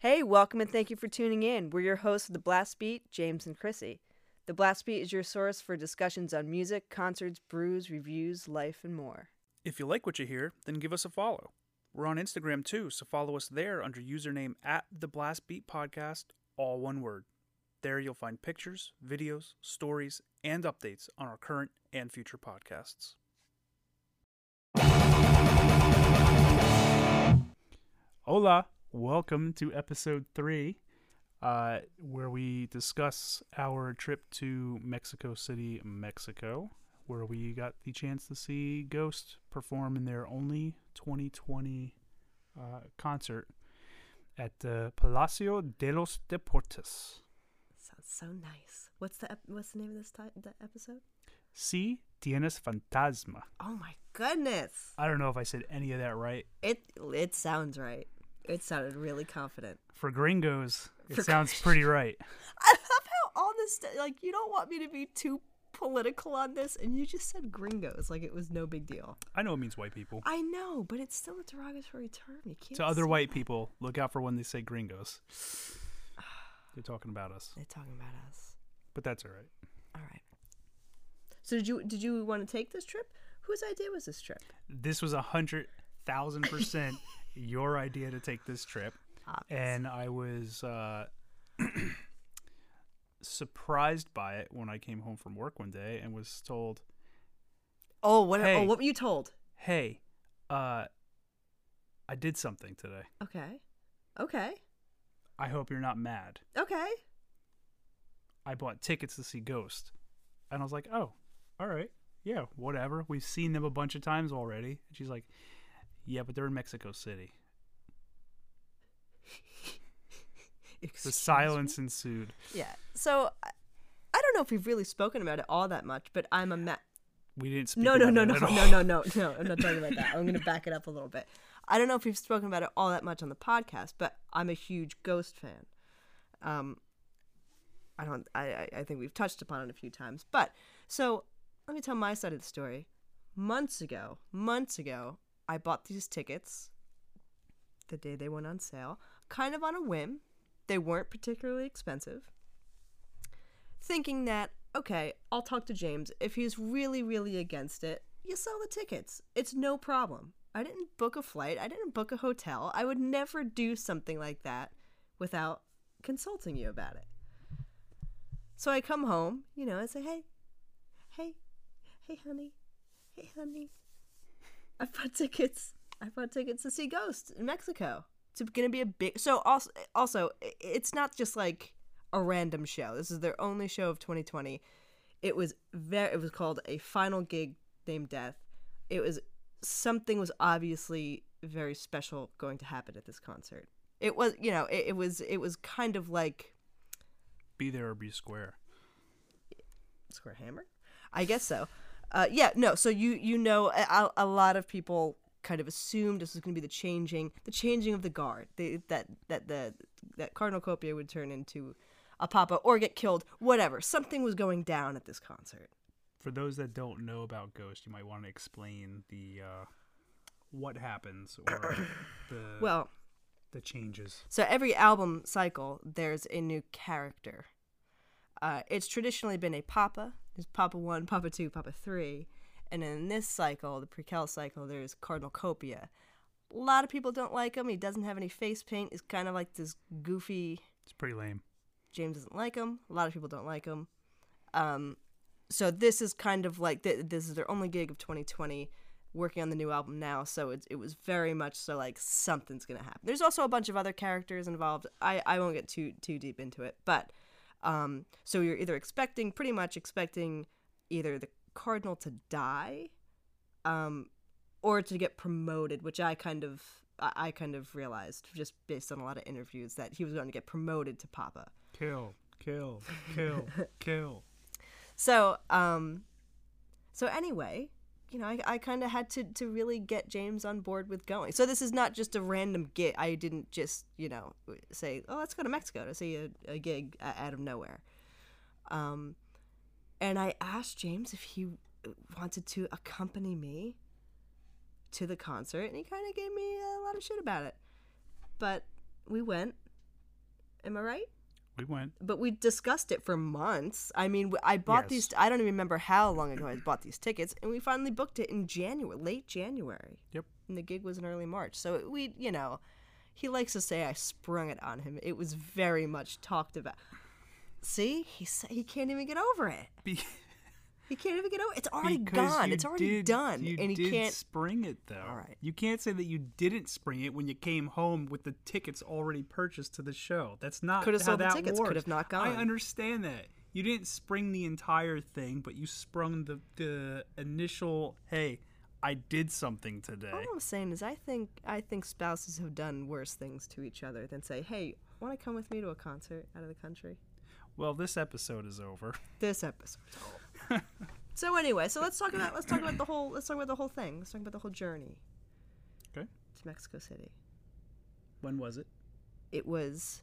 Hey, welcome and thank you for tuning in. We're your hosts of The Blast Beat, James and Chrissy. The Blast Beat is your source for discussions on music, concerts, brews, reviews, life, and more. If you like what you hear, then give us a follow. We're on Instagram too, so follow us there under username at the Blast Beat Podcast, all one word. There you'll find pictures, videos, stories, and updates on our current and future podcasts. Hola, welcome to episode three, uh, where we discuss our trip to Mexico City, Mexico, where we got the chance to see Ghost perform in their only 2020 uh, concert at the Palacio de los Deportes. Sounds so nice. What's the ep- what's the name of this ti- the episode? Si tienes fantasma. Oh my goodness! I don't know if I said any of that right. It it sounds right. It sounded really confident. For gringos, it For sounds pretty right. I love how all this like you don't want me to be too political on this, and you just said gringos like it was no big deal. I know it means white people. I know, but it's still a derogatory term. You can't. To other white that. people, look out for when they say gringos. They're talking about us, they're talking about us. but that's all right. All right. So did you did you want to take this trip? Whose idea was this trip? This was a hundred thousand percent your idea to take this trip, and I was uh, surprised by it when I came home from work one day and was told, Oh, what? Oh, what were you told? "Hey, uh, I did something today. Okay. Okay. I hope you're not mad. Okay. I bought tickets to see Ghost," and I was like, "Oh, all right, yeah, whatever. We've seen them a bunch of times already." And she's like, "Yeah, but they're in Mexico City." The silence ensued. Yeah. So I, don't know if we've really spoken about it all that much, but I'm a ma- We didn't speak. no, no, about no, it no, no, all. no, no, no. I'm not talking about that. I'm going to back it up a little bit. I don't know if we've spoken about it all that much on the podcast, but I'm a huge Ghost fan. Um, I don't. I, I think we've touched upon it a few times, but so let me tell my side of the story. Months ago, months ago, I bought these tickets the day they went on sale, kind of on a whim. They weren't particularly expensive. Thinking that, okay, I'll talk to James. If he's really, really against it, you sell the tickets. It's no problem. I didn't book a flight, I didn't book a hotel. I would never do something like that without consulting you about it. So I come home, you know, I say, hey, hey, hey, honey, hey, honey. I bought tickets. I bought tickets to see Ghost in Mexico. It's gonna be a big. So also, also, it's not just like a random show. This is their only show of 2020. It was very. It was called a final gig named Death. It was something was obviously very special going to happen at this concert. It was, you know, it, it was. It was kind of like Be there or be square. Square Hammer? I guess so. Uh, yeah, no. So you you know a, a lot of people kind of assumed this was going to be the changing the changing of the guard. They, that that the that Cardinal Copia would turn into a papa or get killed. Whatever. Something was going down at this concert. For those that don't know about Ghost, you might want to explain the uh, what happens or the Well, the changes. So every album cycle, there's a new character. Uh, it's traditionally been a Papa. There's Papa 1, Papa 2, Papa 3. And in this cycle, the Prequelle cycle, there's Cardinal Copia. A lot of people don't like him. He doesn't have any face paint. He's kind of like this goofy. It's pretty lame. James doesn't like him. A lot of people don't like him. Um, so this is kind of like th- this is their only gig of 2020 working on the new album now so it, it was very much so like something's gonna happen there's also a bunch of other characters involved i, I won't get too too deep into it but um, so you're either expecting pretty much expecting either the cardinal to die um, or to get promoted which i kind of I kind of realized just based on a lot of interviews that he was going to get promoted to papa Kill, kill, kill, kill. So, um, so anyway, you know, I, I kind of had to, to really get James on board with going. So this is not just a random gig. I didn't just, you know, say, oh, let's go to Mexico to see a, a gig out of nowhere. Um, and I asked James if he wanted to accompany me to the concert, and he kind of gave me a lot of shit about it. But we went, Am I right? We went. But we discussed it for months. I mean, I bought these. I don't even remember how long ago I bought these tickets, and we finally booked it in January, late January. Yep. And the gig was in early March. So we, you know, he likes to say I sprung it on him. It was very much talked about. See, he he can't even get over it. Be- He can't even get over. It's already because gone. It's already did- done, You and he did can't. spring it though. All right. You can't say that you didn't spring it when you came home with the tickets already purchased to the show. That's not Coulda how sold the that tickets, could have not gone. I understand that. You didn't spring the entire thing, but you sprung the the initial. Hey, I did something today. All I'm saying is, I think I think spouses have done worse things to each other than say, "Hey, want to come with me to a concert out of the country?" Well, this episode is over. This episode. so anyway, so let's talk about let's talk about the whole let's talk about the whole thing. Let's talk about the whole journey Okay. to Mexico City. When was it? It was,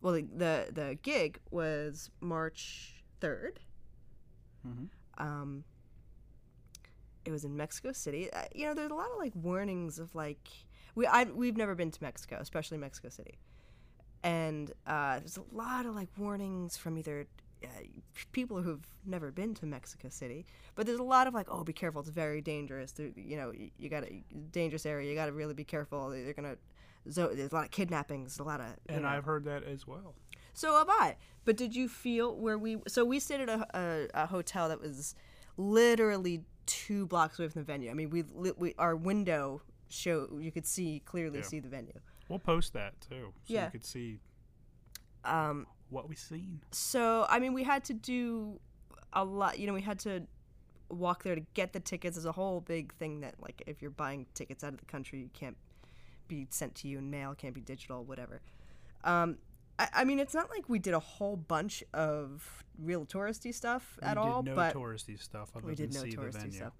well, the the, the gig was March 3rd Mhm. Um, it was in Mexico City. Uh, you know, there's a lot of like warnings of like we I we've never been to Mexico, especially Mexico City, and uh, there's a lot of like warnings from either. Uh, people who've never been to Mexico City, but there's a lot of like, oh, be careful, it's very dangerous. There, you know, you, got a dangerous area. You got to really be careful. They're gonna, so there's a lot of kidnappings, a lot of. And know. I've heard that as well. So have I. But did you feel where we? So we stayed at a, a, a hotel that was literally two blocks away from the venue. I mean, we, we our window show you could see clearly Yeah. see the venue. We'll post that too, so Yeah. you could see Um, what we've seen. so I mean, we had to do a lot. You know, we had to walk there to get the tickets. As a whole big thing that like if you're buying tickets out of the country, you can't be sent to you in mail, can't be digital, whatever. Um, I, I mean, it's not like we did a whole bunch of real touristy stuff at we all, did no but touristy stuff we did no touristy stuff.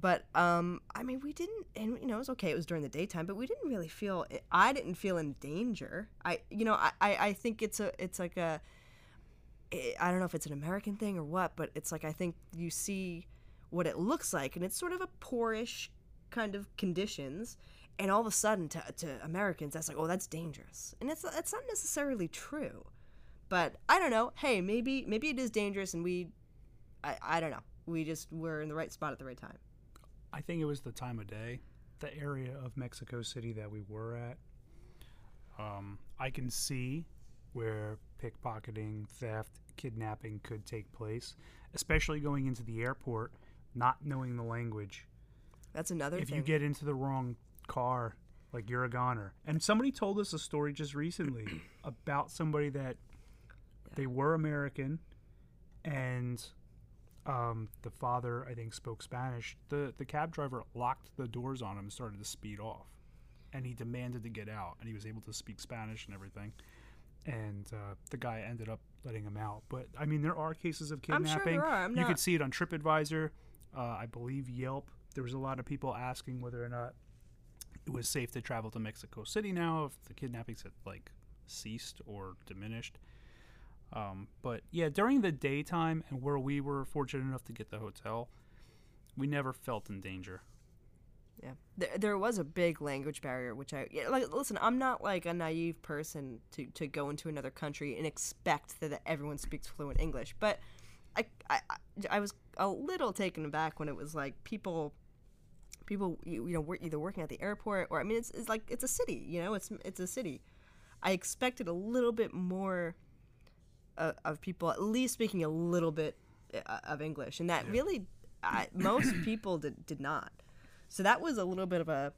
But um, I mean, we didn't, and you know, it was okay. It was during the daytime, but we didn't really feel. I didn't feel in danger. I, you know, I, I, think it's a, it's like a, I don't know if it's an American thing or what, but it's like I think you see what it looks like, and it's sort of a poorish kind of conditions, and all of a sudden to, to Americans, that's like, oh, that's dangerous, and it's that's not necessarily true. But I don't know. Hey, maybe maybe it is dangerous, and we, I, I don't know. We just were in the right spot at the right time. I think it was the time of day, the area of Mexico City that we were at. Um, I can see where pickpocketing, theft, kidnapping could take place, especially going into the airport, not knowing the language. That's another if thing. you get into the wrong car, like you're a goner. And somebody told us a story just recently about somebody that they were American and um, the father, I think, spoke Spanish. The the cab driver locked the doors on him and started to speed off. And he demanded to get out, and he was able to speak Spanish and everything. And uh, the guy ended up letting him out. But I mean, there are cases of I'm sure kidnapping. there are. I'm you not- could see it on TripAdvisor. Uh, I believe Yelp. There was a lot of people asking whether or not it was safe to travel to Mexico City now, if the kidnappings had like ceased or diminished. Um, but yeah, during the daytime and where we were fortunate enough to get the hotel, we never felt in danger. Yeah, there, there was a big language barrier, which I yeah, like. Listen, I'm not like a naive person to, to go into another country and expect that, that everyone speaks fluent English. But I, I I- was a little taken aback when it was like people people you, you know were either working at the airport or I mean it's, it's like it's a city, you know, it's it's a city. I expected a little bit more uh, of people at least speaking a little bit uh, of English, and that really I, most people did did not. So that was a little bit of a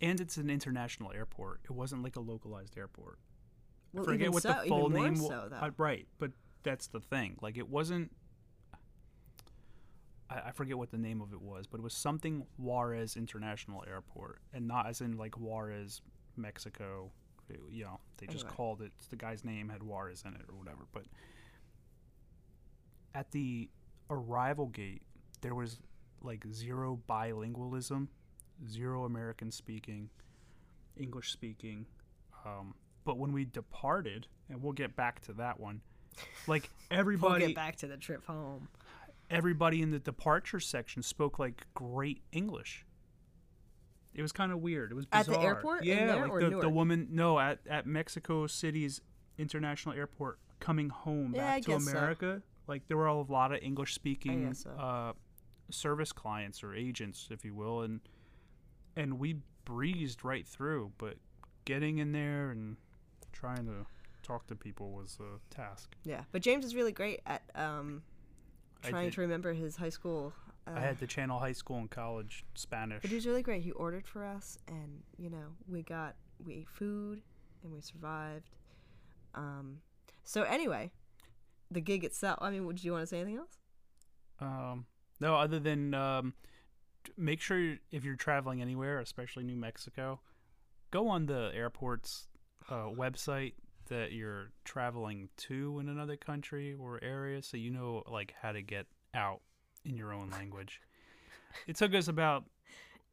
And it's an international airport. It wasn't like a localized airport. well, I forget what so, the full name wa- so, uh, right, but that's the thing. Like it wasn't. I, I forget what the name of it was, but it was something Juarez International Airport, and not as in like Juarez, Mexico. It- you know, they just Anyway. called it. The guy's name had Juarez in it or whatever. But at the arrival gate, there was like zero bilingualism, zero American speaking, English speaking. Um, but when we departed, and we'll get back to that one, like we'll everybody, get back to the trip home. everybody in the departure section spoke like great English. It was kind of weird. It was bizarre. At the airport yeah, there like the, the woman. No, at at Mexico City's international airport coming home Yeah, back I to guess so. America. Like there were a lot of English speaking so. uh, service clients or agents, if you will, and and we breezed right through. But getting in there and trying to talk to people was a task. Yeah, but James is really great at um, trying to remember his high school. Uh, I had to channel high school and college Spanish. But he was really great. He ordered for us, and you know, we got we ate food, and we survived. Um, so anyway, the gig itself. I mean, would you want to say anything else? Um, no, other than um, make sure if you're traveling anywhere, especially New Mexico, go on the airport's uh, website that you're traveling to in another country or area, so you know like how to get out in your own language. it took us about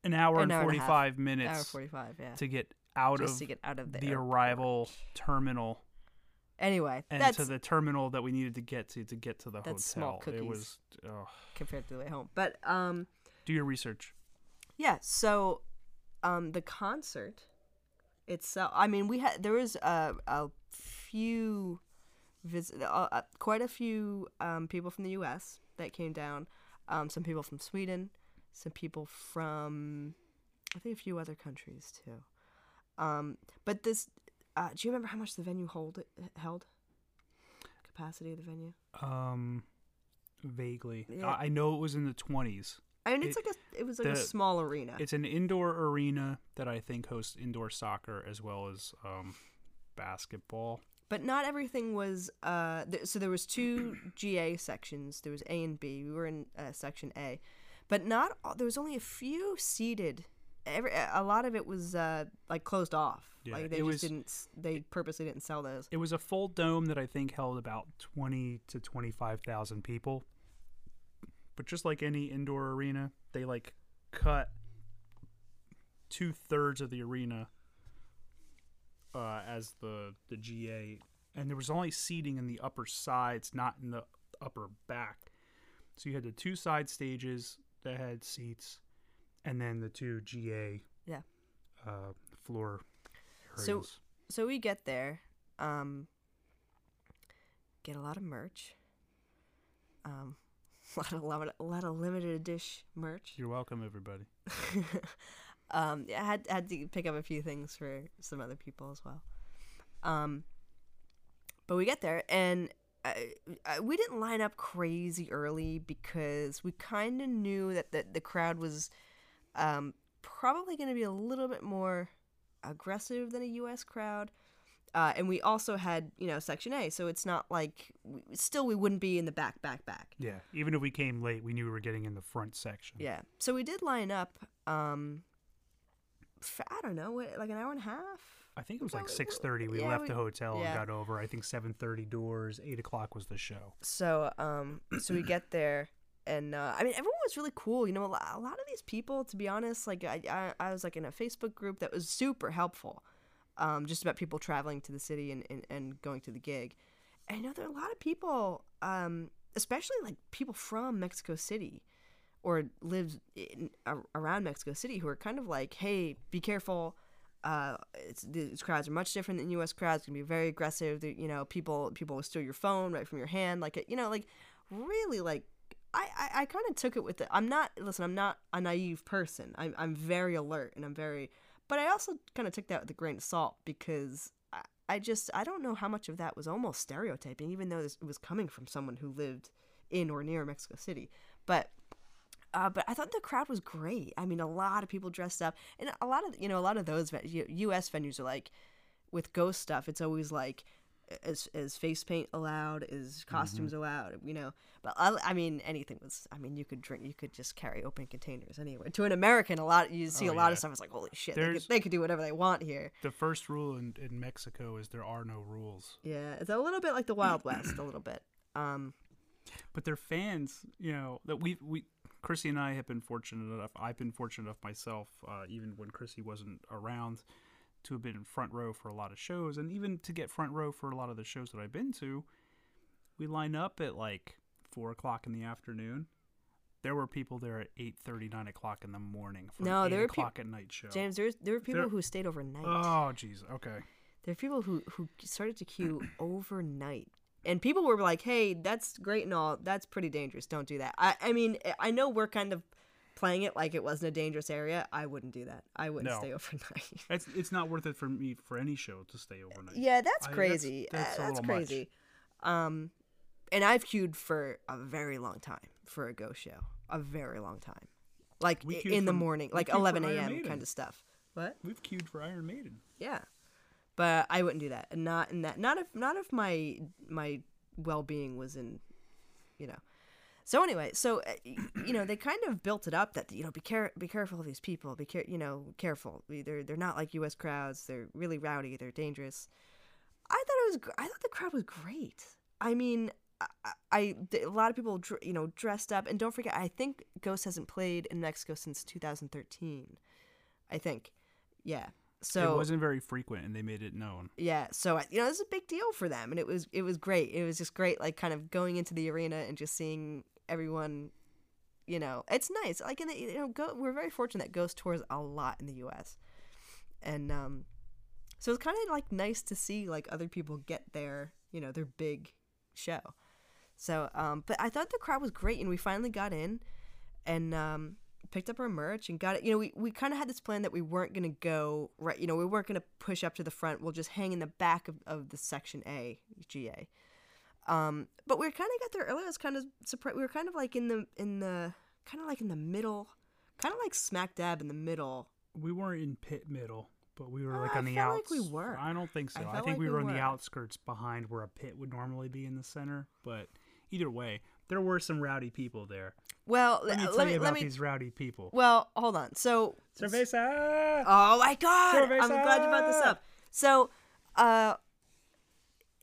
an hour An and hour and a half. forty-five Hour minutes forty-five. Yeah, to get out just of to get out of the, the arrival terminal Anyway, and that's to the terminal that we needed to get to to get to the That's hotel. small It was ugh. compared to the way home. But um, do your research. Yeah, so um the concert itself I mean we had there was a a few visit uh, uh, quite a few um people from the US that came down. Um some people from Sweden, some people from I think a few other countries too. Um but this uh do you remember how much the venue hold held? Capacity of the venue? Um, vaguely. Yeah. I, I know it was in the twenties. I mean it's It- like a it was like a small arena. It's an indoor arena that I think hosts indoor soccer as well as um, basketball. But not everything was uh th- so there was two ga sections. There was a and b. We were in uh, section a. But not all, there was only a few seated. Every, a lot of it was uh like closed off. Yeah, like they just was- didn't they purposely didn't sell those. It was a full dome that I think held about twenty to twenty five thousand people. But just like any indoor arena, they like cut two thirds of the arena uh, as the the GA, and there was only seating in the upper sides, not in the upper back. So you had the two side stages that had seats, and then the two GA Yeah. uh, floor areas. So- so we get there um get a lot of merch um a lot of, lot of, a lot of limited edition merch You're welcome, everybody. um, I had had to pick up a few things for some other people as well. Um, but we get there and I, I, we didn't line up crazy early because we kind of knew that the the crowd was um, probably going to be a little bit more aggressive than a U.S. crowd. Uh, and we also had, you know, Section A, so it's not like we, still we wouldn't be in the back, back, back. Yeah, even if we came late, we knew we were getting in the front section. Yeah. So we did line up. Um, I don't know, what, like an hour and a half. I think it was like six thirty. We yeah, left we- the hotel yeah. and got over. I think seven thirty doors. Eight o'clock was the show. So um, so we get there, and uh, I mean everyone was really cool. You know, a lot, a lot of these people, to be honest, like I, I I was like in a Facebook group that was super helpful, um, just about people traveling to the city and, and, and going to the gig. And you know, there are a lot of people, um, especially like people from Mexico City, or live in, ar- around Mexico City, who are kind of like, hey, be careful. Uh, these crowds are much different than U.S. crowds. Can be very aggressive. They- You know, people people will steal your phone right from your hand. Like, you know, like really, like I I, I kind of took it with it. I'm not listen. I'm not a naive person. I'm I'm very alert and I'm very. But I also kind of took that with a grain of salt because I, I just I don't know how much of that was almost stereotyping, even though this, it was coming from someone who lived in or near Mexico City. But uh, but I thought the crowd was great. I mean, a lot of people dressed up, and a lot of you know a lot of those U.S. venues are like with ghost stuff. It's always like is is face paint allowed? Is costumes allowed? You know, but I, I mean anything was. I mean you could drink, you could just carry open containers anywhere. To an American, a lot you see Oh, a lot yeah. of stuff. It's like holy shit, they could, they could do whatever they want here. The first rule in, in Mexico is there are no rules. Yeah, it's a little bit like the Wild West, a little bit. Um, But their fans, you know, that we we Chrissy and I have been fortunate enough. I've been fortunate enough myself, uh, even when Chrissy wasn't around, to have been in front row for a lot of shows, and even to get front row for a lot of the shows that I've been to. We line up at like four o'clock in the afternoon. There were people there at eight thirty, nine o'clock in the morning for No, there were o'clock at night show. James, there's there were people There- who stayed overnight. Oh, jeez. Okay. there are people who who started to queue overnight and people were like hey that's great and all that's pretty dangerous don't do that. I i mean i know we're kind of playing it like it wasn't a dangerous area. I wouldn't do that. I wouldn't No. stay overnight. It's it's not worth it for me for any show to stay overnight. yeah that's I- that's- crazy. that's Uh, that's little much. crazy. Um and i've queued for a very long time for a ghost show a very long time. Like in the morning like 11 a.m kind of stuff. What? We've queued for Iron Maiden. Yeah, but I wouldn't do that. Not in that. Not if not if my my well being was in, you know. So anyway, so uh, you know they kind of built it up that you know be care be careful of these people. Be care you know careful. They're they're not like U.S. crowds. They're really rowdy. They're dangerous. I thought it was. I thought the crowd was great. I mean. I, I a lot of people you know dressed up and don't forget I think Ghost hasn't played in Mexico since 2013 I think yeah so it wasn't very frequent, and they made it known. yeah so you know this is a big deal for them and it was it was great it was just great like kind of going into the arena and just seeing everyone you know it's nice like in the you know go we're very fortunate that ghost tours a lot in the us and um so it's kind of like nice to see like other people get their you know their big show so um but i thought the crowd was great and we finally got in and um picked up our merch and got it you know we, we kind of had this plan that we weren't going to go right you know we weren't going to push up to the front we'll just hang in the back of, of the section a ga um but we kind of got there early i was kind of surprised we were kind of like in the in the kind of like in the middle kind of like smack dab in the middle We weren't in pit middle, but we were Uh, like I on the felt outs. like we were. I don't think so. I I, think like we we were on the outskirts behind where a pit would normally be in the center. But either way, there were some rowdy people there. Well Let me uh, tell let you me about me these rowdy people. well hold on so Cerveza! Oh my god! I'm glad you brought this up. So, uh,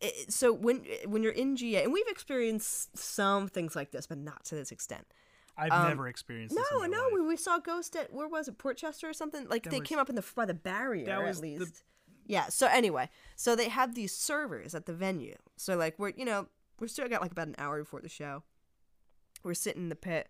it, so when when you're in GA, and we've experienced some things like this, but not to this extent. I've never experienced this. No, no, life. we, we saw Ghost at where was it, Portchester or something? Like they was- came up in the by the barrier that at the- least. Yeah. So anyway, so they have these servers at the venue. So like we're you know we're still got like about an hour before the show. We're sitting in the pit,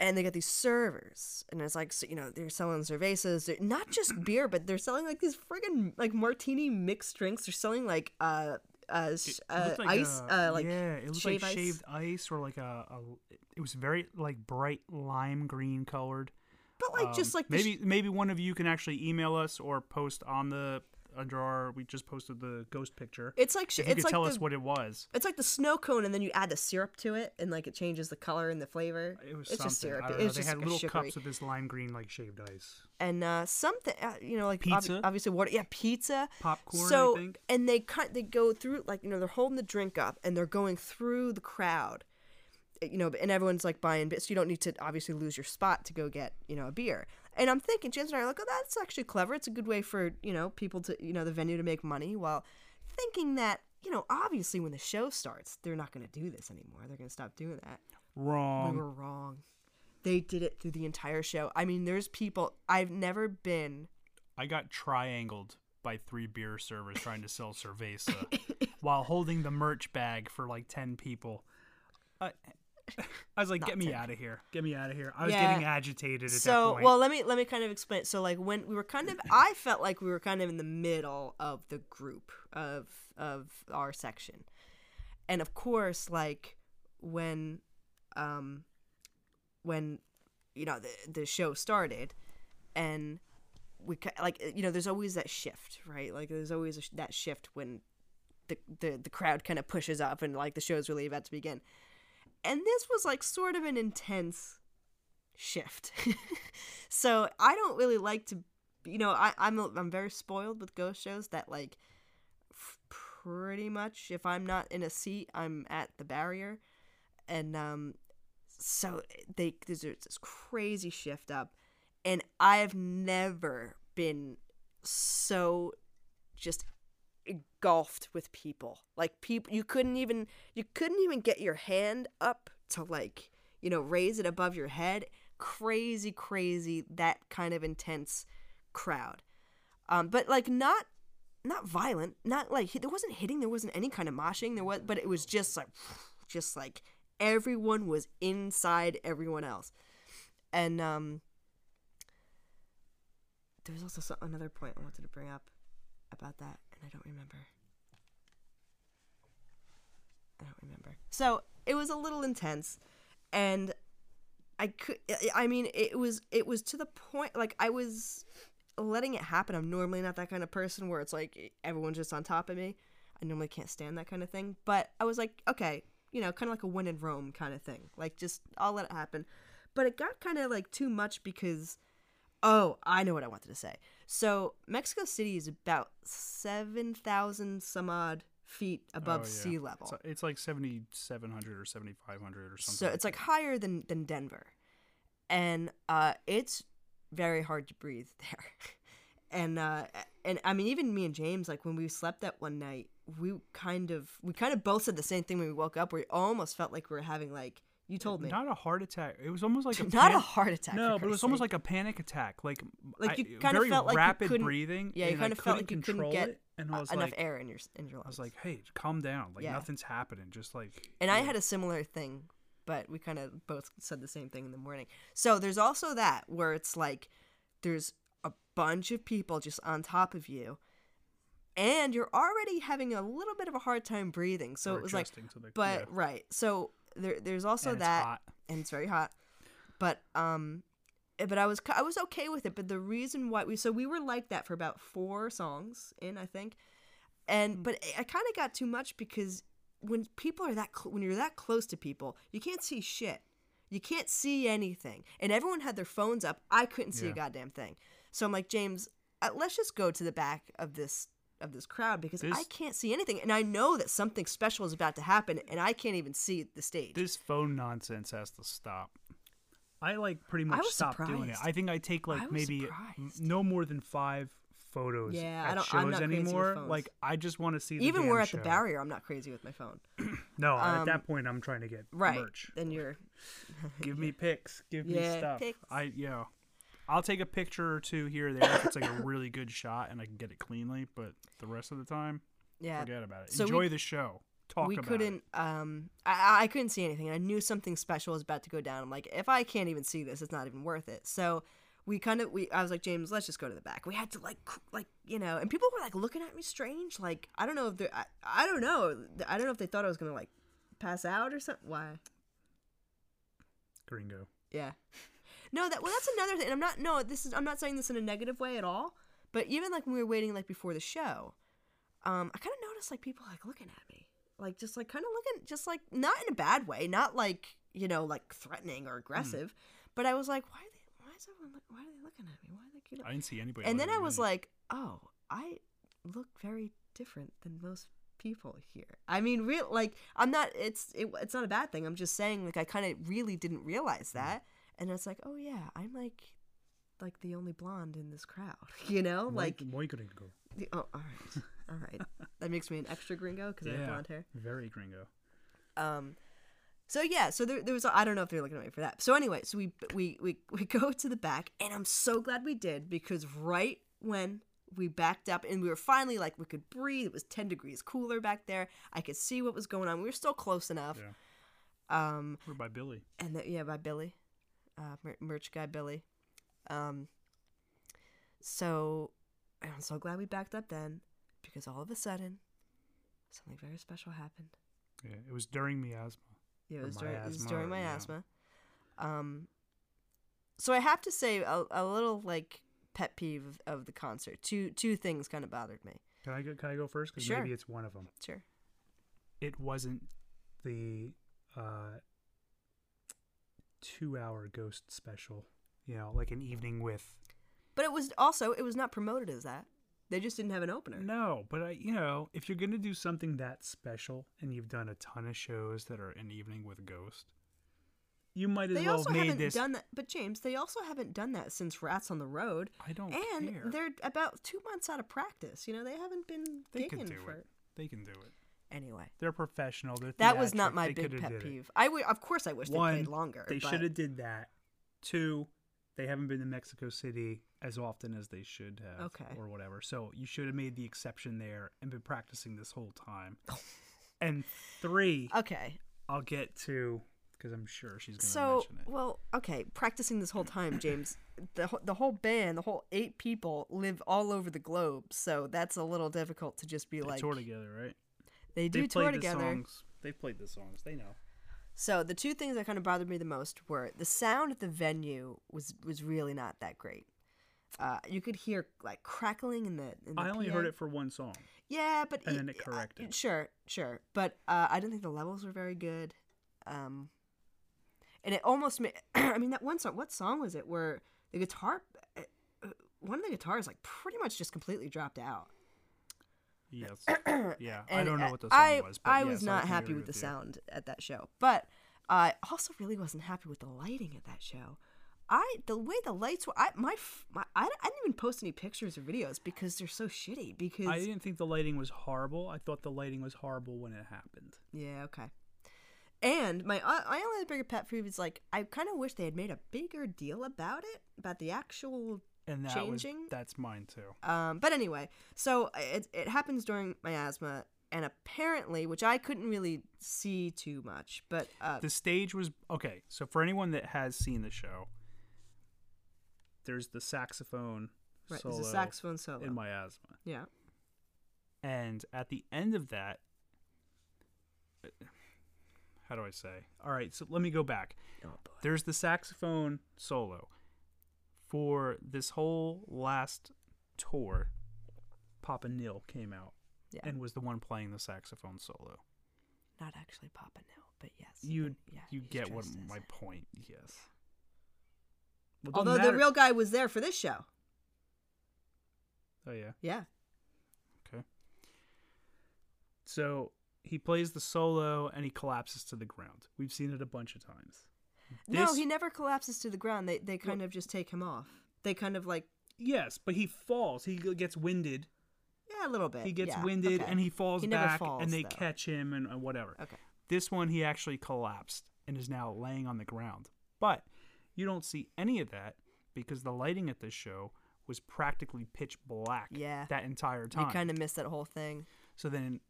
and they got these servers, and it's like so, you know they're selling cervezas, they're, not just beer, but they're selling like these friggin' like martini mixed drinks. They're selling like uh uh, uh looked ice a- uh like yeah, it shaved like ice. shaved ice or like a, a. It was very like bright lime green colored. but like just Um, like the sh- maybe maybe one of you can actually email us or post on the under our. We just posted the ghost picture. it's like sh- if you it's could like tell the, us what it was. It's like the snow cone, and then you add the syrup to it, and like it changes the color and the flavor. It was it's something. just syrup. I don't It was They just had like little sugary. cups of this lime green like shaved ice. and uh, something uh, you know, like obvi- Pizza? obviously water. Yeah, pizza. Popcorn, I So think. and they cut. They go through like you know they're holding the drink up, and they're going through the crowd. uh, You know, and everyone's like buying bits. So you don't need to obviously lose your spot to go get you know a beer. And I'm thinking, James and I are like, oh, that's actually clever. It's a good way for you know people to you know the venue to make money while thinking that you know obviously when the show starts they're not going to do this anymore. They're going to stop doing that. Wrong. We were wrong. They did it through the entire show. I mean, there's people I've never been. I got triangled by three beer servers trying to sell cerveza while holding the merch bag for like ten people. I, I was like, "Get me out of here! Get me out of here!" I was Yeah. getting agitated at that So well, let me let me kind of explain. So like when we were kind of, I felt like we were kind of in the middle of the group of of our section, and of course, like when, um, when, you know, the the show started, and we like you know, there's always that shift, right? Like there's always a, sh- that shift when the the the crowd kind of pushes up and like the show's really about to begin. And this was like sort of an intense shift. so I don't really like to, you know, I, I'm I'm very spoiled with ghost shows that like f- pretty much if I'm not in a seat, I'm at the barrier, and um, so they there's this crazy shift up, and I've never been so just engulfed with people. Like people you couldn't even you couldn't even get your hand up to like you know raise it above your head. Crazy crazy that kind of intense crowd. Um but like not not violent not like there wasn't hitting there wasn't any kind of moshing there was but it was just like just like everyone was inside everyone else. And um there was also another point i wanted to bring up about that, I don't remember. I don't remember. So it was a little intense, and I could. I mean, it was it was to the point like I was letting it happen. I'm normally not that kind of person where it's like everyone's just on top of me. I normally can't stand that kind of thing. But I was like, okay, you know, kind of like a win in Rome kind of thing. Like just I'll let it happen. But it got kind of like too much because oh, I know what I wanted to say. So Mexico City is about seven thousand some odd feet above Oh, yeah. sea level. So it's like 7,700 or 7,500 or something. So it's like higher than than Denver, and uh, it's very hard to breathe there. and uh, and I mean, even me and James, like when we slept that one night, we kind of we kind of both said the same thing when we woke up. We almost felt like we were having like you told me, not a heart attack. It was almost like a not a heart attack. No, but it was Christ's almost sake. like a panic attack. Like Like you kinda very felt like you rapid couldn't- breathing. yeah, you kind of felt like you couldn't control get it, and I was enough like, air in your in your lungs. I was like, hey, calm down. Like Yeah. nothing's happening. Just like And I had a similar thing, but we kind of both said the same thing in the morning. So there's also that where it's like there's a bunch of people just on top of you, and you're already having a little bit of a hard time breathing. So Or it was like, to the- but yeah. right. So there, there's also And that, hot. and it's very hot. But um, eh, but I was I was okay with it. But the reason why we so we were like that for about four songs in I think, and but I kind of got too much because when people are that cl- when you're that close to people, you can't see shit. You can't see anything, and everyone had their phones up. I couldn't see a goddamn thing. So I'm like James, uh, let's just go to the back of this of this crowd because I can't see anything, and I know that something special is about to happen, and I can't even see the stage. This phone nonsense has to stop. I like pretty much stopped doing it. I think I take like I maybe surprised. no more than five photos Yeah, I at don't- shows I'm not crazy with anymore. phones. Like I just want to see. The even we're at show. the barrier, I'm not crazy with my phone. No, at Um, that point I'm trying to get Right. merch. Then you're Give me pics. Give me stuff. pics. I yeah. I'll take a picture or two here or there if it's like a really good shot and I can get it cleanly. But the rest of the time, yeah. forget about it. So we- Enjoy the show. Talk we about couldn't it. um I, I couldn't see anything i knew something special was about to go down i'm like if i can't even see this it's not even worth it so we kind of we i was like james let's just go to the back we had to like like you know and people were like looking at me strange like i don't know if they I, I don't know i don't know if they thought i was gonna like pass out or something why Gringo. yeah no that well that's another thing and i'm not no this is i'm not saying this in a negative way at all but even like when we were waiting like before the show um i kind of noticed like people like looking at me like just like kind of looking just like not in a bad way not like you know like threatening or aggressive but i was like why are they why is everyone look, why are they looking at me why are they I didn't see anybody. and then i was me. like oh i look very different than most people here i mean real like i'm not it's it, it's not a bad thing i'm just saying like i kind of really didn't realize Hmm. that and it's like oh yeah i'm like like the only blonde in this crowd you know like muy gringo. the, oh all right all right that makes me an extra gringo because i have blonde hair very gringo. um so yeah so there, there was i don't know if they're looking at me for that so anyway so we we we, we go to the back and i'm so glad we did because right when we backed up and we were finally like we could breathe it was 10 degrees cooler back there i could see what was going on we were still close enough Yeah. um We're by Billy. and that yeah by billy uh merch guy billy um so i'm so glad we backed up then because all of a sudden something very special happened Yeah, it was during miasma. Yeah, it was during, it was miasma during my yeah. asthma. Um, so I have to say a, a little like pet peeve of, of the concert. Two two things kind of bothered me. Can I go? Can I go first? Because Sure. maybe it's one of them. Sure. It wasn't the uh, two-hour ghost special. You know, like an evening with. But it was also it was not promoted as that. They just didn't have an opener. No, but I, you know, if you're gonna do something that special, and you've done a ton of shows that are an evening with ghost, you might as They well also have made haven't this. done that. But James, they also haven't done that since Rats on the Road, I don't and care. they're about two months out of practice. You know, they haven't been They could do for it. They can do it. Anyway, They're professional. They're that was not my They big pet did it. peeve. I would, of course, I wish they played longer. They but- should have did that. Two, they haven't been to Mexico City as often as they should have. Okay. Or whatever. So you should have made the exception there and been practicing this whole time. and three, Okay, I'll get to because I'm sure she's going to So, mention it. well, okay, practicing this whole time, James. the the whole band, the whole eight people live all over the globe, so that's a little difficult to just be They like tour together, right? They do They've tour played the together. songs. They've played the songs. They know. So the two things that kind of bothered me the most were the sound at the venue was was really not that great. Uh, you could hear like crackling in the. In the I only heard it for one song. Yeah, but and it- then it uh, corrected. sure, sure, but uh, I didn't think the levels were very good. Um, and it almost made. I mean, that one song. What song was it? Where the guitar, uh, uh, one of the guitars, like pretty much just completely dropped out. Yes. yeah. I don't know uh, what the song I, was. But I yes, was not can happy agree with the you. sound at that show, but I also really wasn't happy with the lighting at that show. I the way the lights were, I my, my I, I didn't even post any pictures or videos because they're so shitty. Because I didn't think the lighting was horrible. I thought the lighting was horrible when it happened. yeah, okay. And my uh, my only bigger pet peeve is like I kind of wish they had made a bigger deal about it, about the actual And that Changing? was that's mine too. Um, but anyway, so it, it happens during Miasma, and apparently, which I couldn't really see too much, but uh, The stage was okay. So for anyone that has seen the show, there's the saxophone right, solo there's a saxophone solo. in Miasma, yeah, and at the end of that, how do I say? All right, so let me go back. oh There's the saxophone solo for this whole last tour. Papa Nihil came out yeah, and was the one playing the saxophone solo. not actually Papa Nihil, but yes, You yeah, you get what my it. point? Yes. Well, Although the real guy was there for this show. oh yeah. Yeah, Okay. So he plays the solo and he collapses to the ground. We've seen it a bunch of times. No, he never collapses to the ground. They they kind of just take him off. They kind of like Yes, but he falls. He gets winded. yeah, a little bit. He gets yeah, winded okay. and he falls He back falls, and they though. catch him and, and whatever. okay. This one he actually collapsed and is now laying on the ground. But you don't see any of that because the lighting at this show was practically pitch black Yeah. that entire time. You kind of missed that whole thing. So then,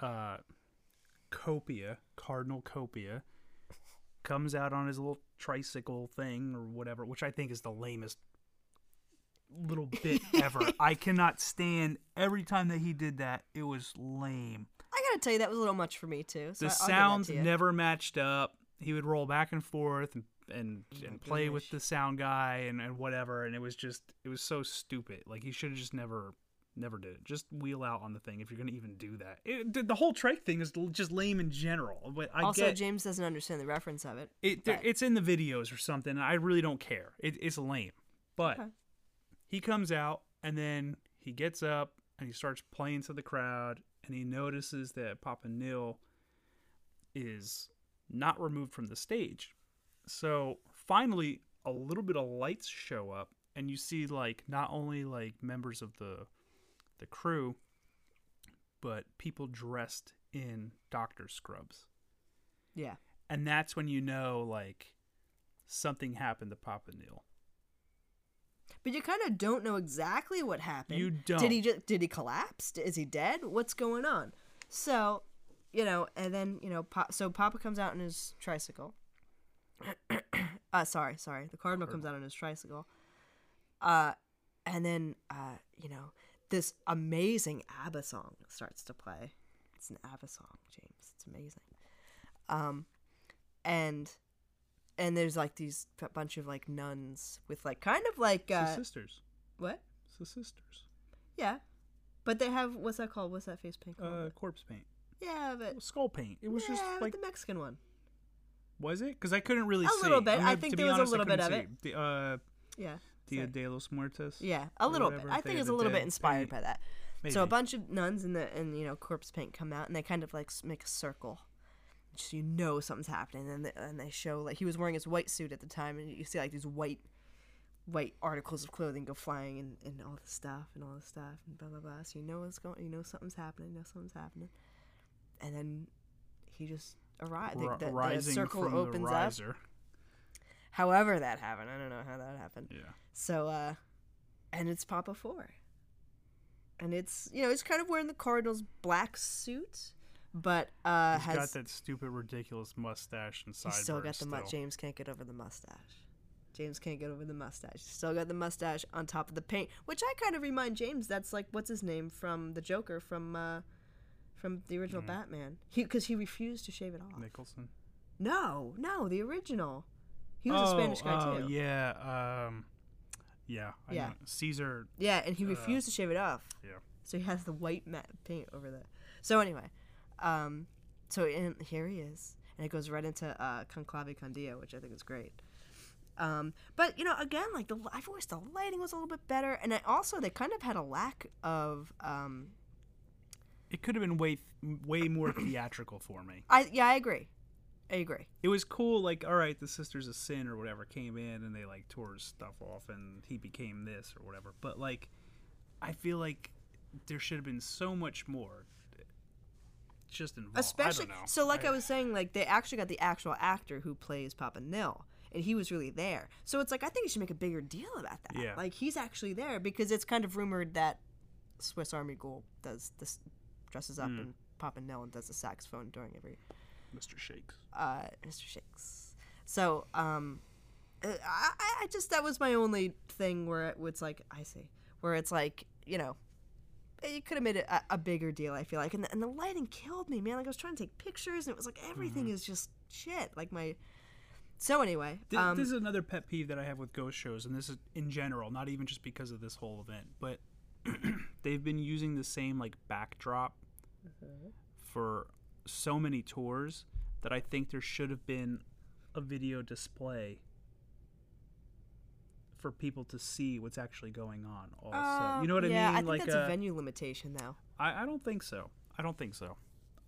uh, Copia, Cardinal Copia, comes out on his little tricycle thing or whatever, which I think is the lamest little bit ever. I cannot stand every time that he did that. It was lame. I gotta tell you, that was a little much for me too. So The I'll sounds to never matched up. He would roll back and forth and and, Oh and play with the sound guy and, and whatever and it was just it was so stupid like he should have just never never did it just wheel out on the thing if you're gonna even do that it, the- whole trike thing is just lame in general but i also, get James doesn't understand the reference of it. it but- it's in the videos or something and i really don't care it, it's lame but Okay. he comes out and then he gets up and he starts playing to the crowd and he notices that papa nihil is not removed from the stage so finally a little bit of lights show up and you see like not only like members of the the crew but people dressed in doctor scrubs Yeah. and that's when you know like something happened to Papa Nihil. But you kind of don't know exactly what happened. You don't. Did he just did he collapse? Is he dead? What's going on? So, you know, and then you know, pa- so Papa comes out in his tricycle. uh, sorry, sorry. The cardinal comes out on his tricycle. Uh, and then uh, you know, this amazing ABBA song starts to play. It's an ABBA song, James. It's amazing. Um, and and there's like these p- bunch of like nuns with like kind of like uh, sisters. what? It's the sisters. Yeah, but they have what's that called? What's that face paint called? Uh, corpse paint. yeah, but Skull paint. It was yeah, just like, the Mexican one. was it? Because I couldn't really A see. little bit. I'm I think there was a honest, I little bit of see. The, uh, Yeah, Dia de los Muertos. yeah, a little bit. I think it's a little bit inspired by that. Maybe. So a bunch of nuns and the and you know corpse paint come out and they kind of like make a circle, so you know something's happening. And they, and they show like he was wearing his white suit at the time, and you see like these white, white articles of clothing go flying and, and all this stuff and all this stuff and blah blah blah. So you know what's going, you know something's happening, you know something's happening, and then he just arrived. Ri- The, the, the circle opens the up. However that happened, I don't know how that happened. Yeah. So, uh, and it's Papa Four. And it's, you know, he's kind of wearing the Cardinals' black suit. but uh, He's has got that stupid, ridiculous mustache and sideburns. still got the mu- still. James can't get over the mustache. James can't get over the mustache. Still got the mustache on top of the paint, which I kind of remind James. That's like what's his name from the Joker from uh, from the original Mm. Batman. He because he refused to shave it off. Nicholson. No, no, the original. He was a Spanish guy oh, too. yeah. Um, yeah. I Yeah. Know. Caesar. Yeah, and he Uh, refused to shave it off. yeah. So he has the white matte paint over there. So anyway, um, so in, here he is, and it goes right into uh, Con Clavi Con Dio, which I think is great. Um, but you know, again, like the I've always the lighting was a little bit better, and I also they kind of had a lack of. Um, It could have been way, way more theatrical for me. I yeah, I agree, I agree. It was cool, like, all right, the Sisters of Sin or whatever came in and they, like, tore his stuff off and he became this or whatever. But, like, I feel like there should have been so much more just involved. Especially I don't know. so, like I, was saying, like they actually got the actual actor who plays Papa Nihil, and he was really there. So it's like I think you should make a bigger deal about that. Yeah. Like he's actually there because it's kind of rumored that Swiss Army Ghoul does this, dresses up hmm. and Papa Nihil and does the saxophone during every Mr. Shakes. uh, Mr. Shakes. So um, uh, I, I- just that was my only thing where it, it's like I see where it's like you know. You could have made it a, a bigger deal, I feel like, and the, and the lighting killed me, man. Like I was trying to take pictures, and it was like everything is just shit. Like my, so anyway, Th- um, this is another pet peeve that I have with ghost shows, and this is in general, not even just because of this whole event, but they've been using the same like backdrop Mm-hmm. for so many tours that I think there should have been a video display for people to see what's actually going on. Also, uh, you know what yeah, I mean? I think like that's uh, a venue limitation, though. I, I don't think so. I don't think so.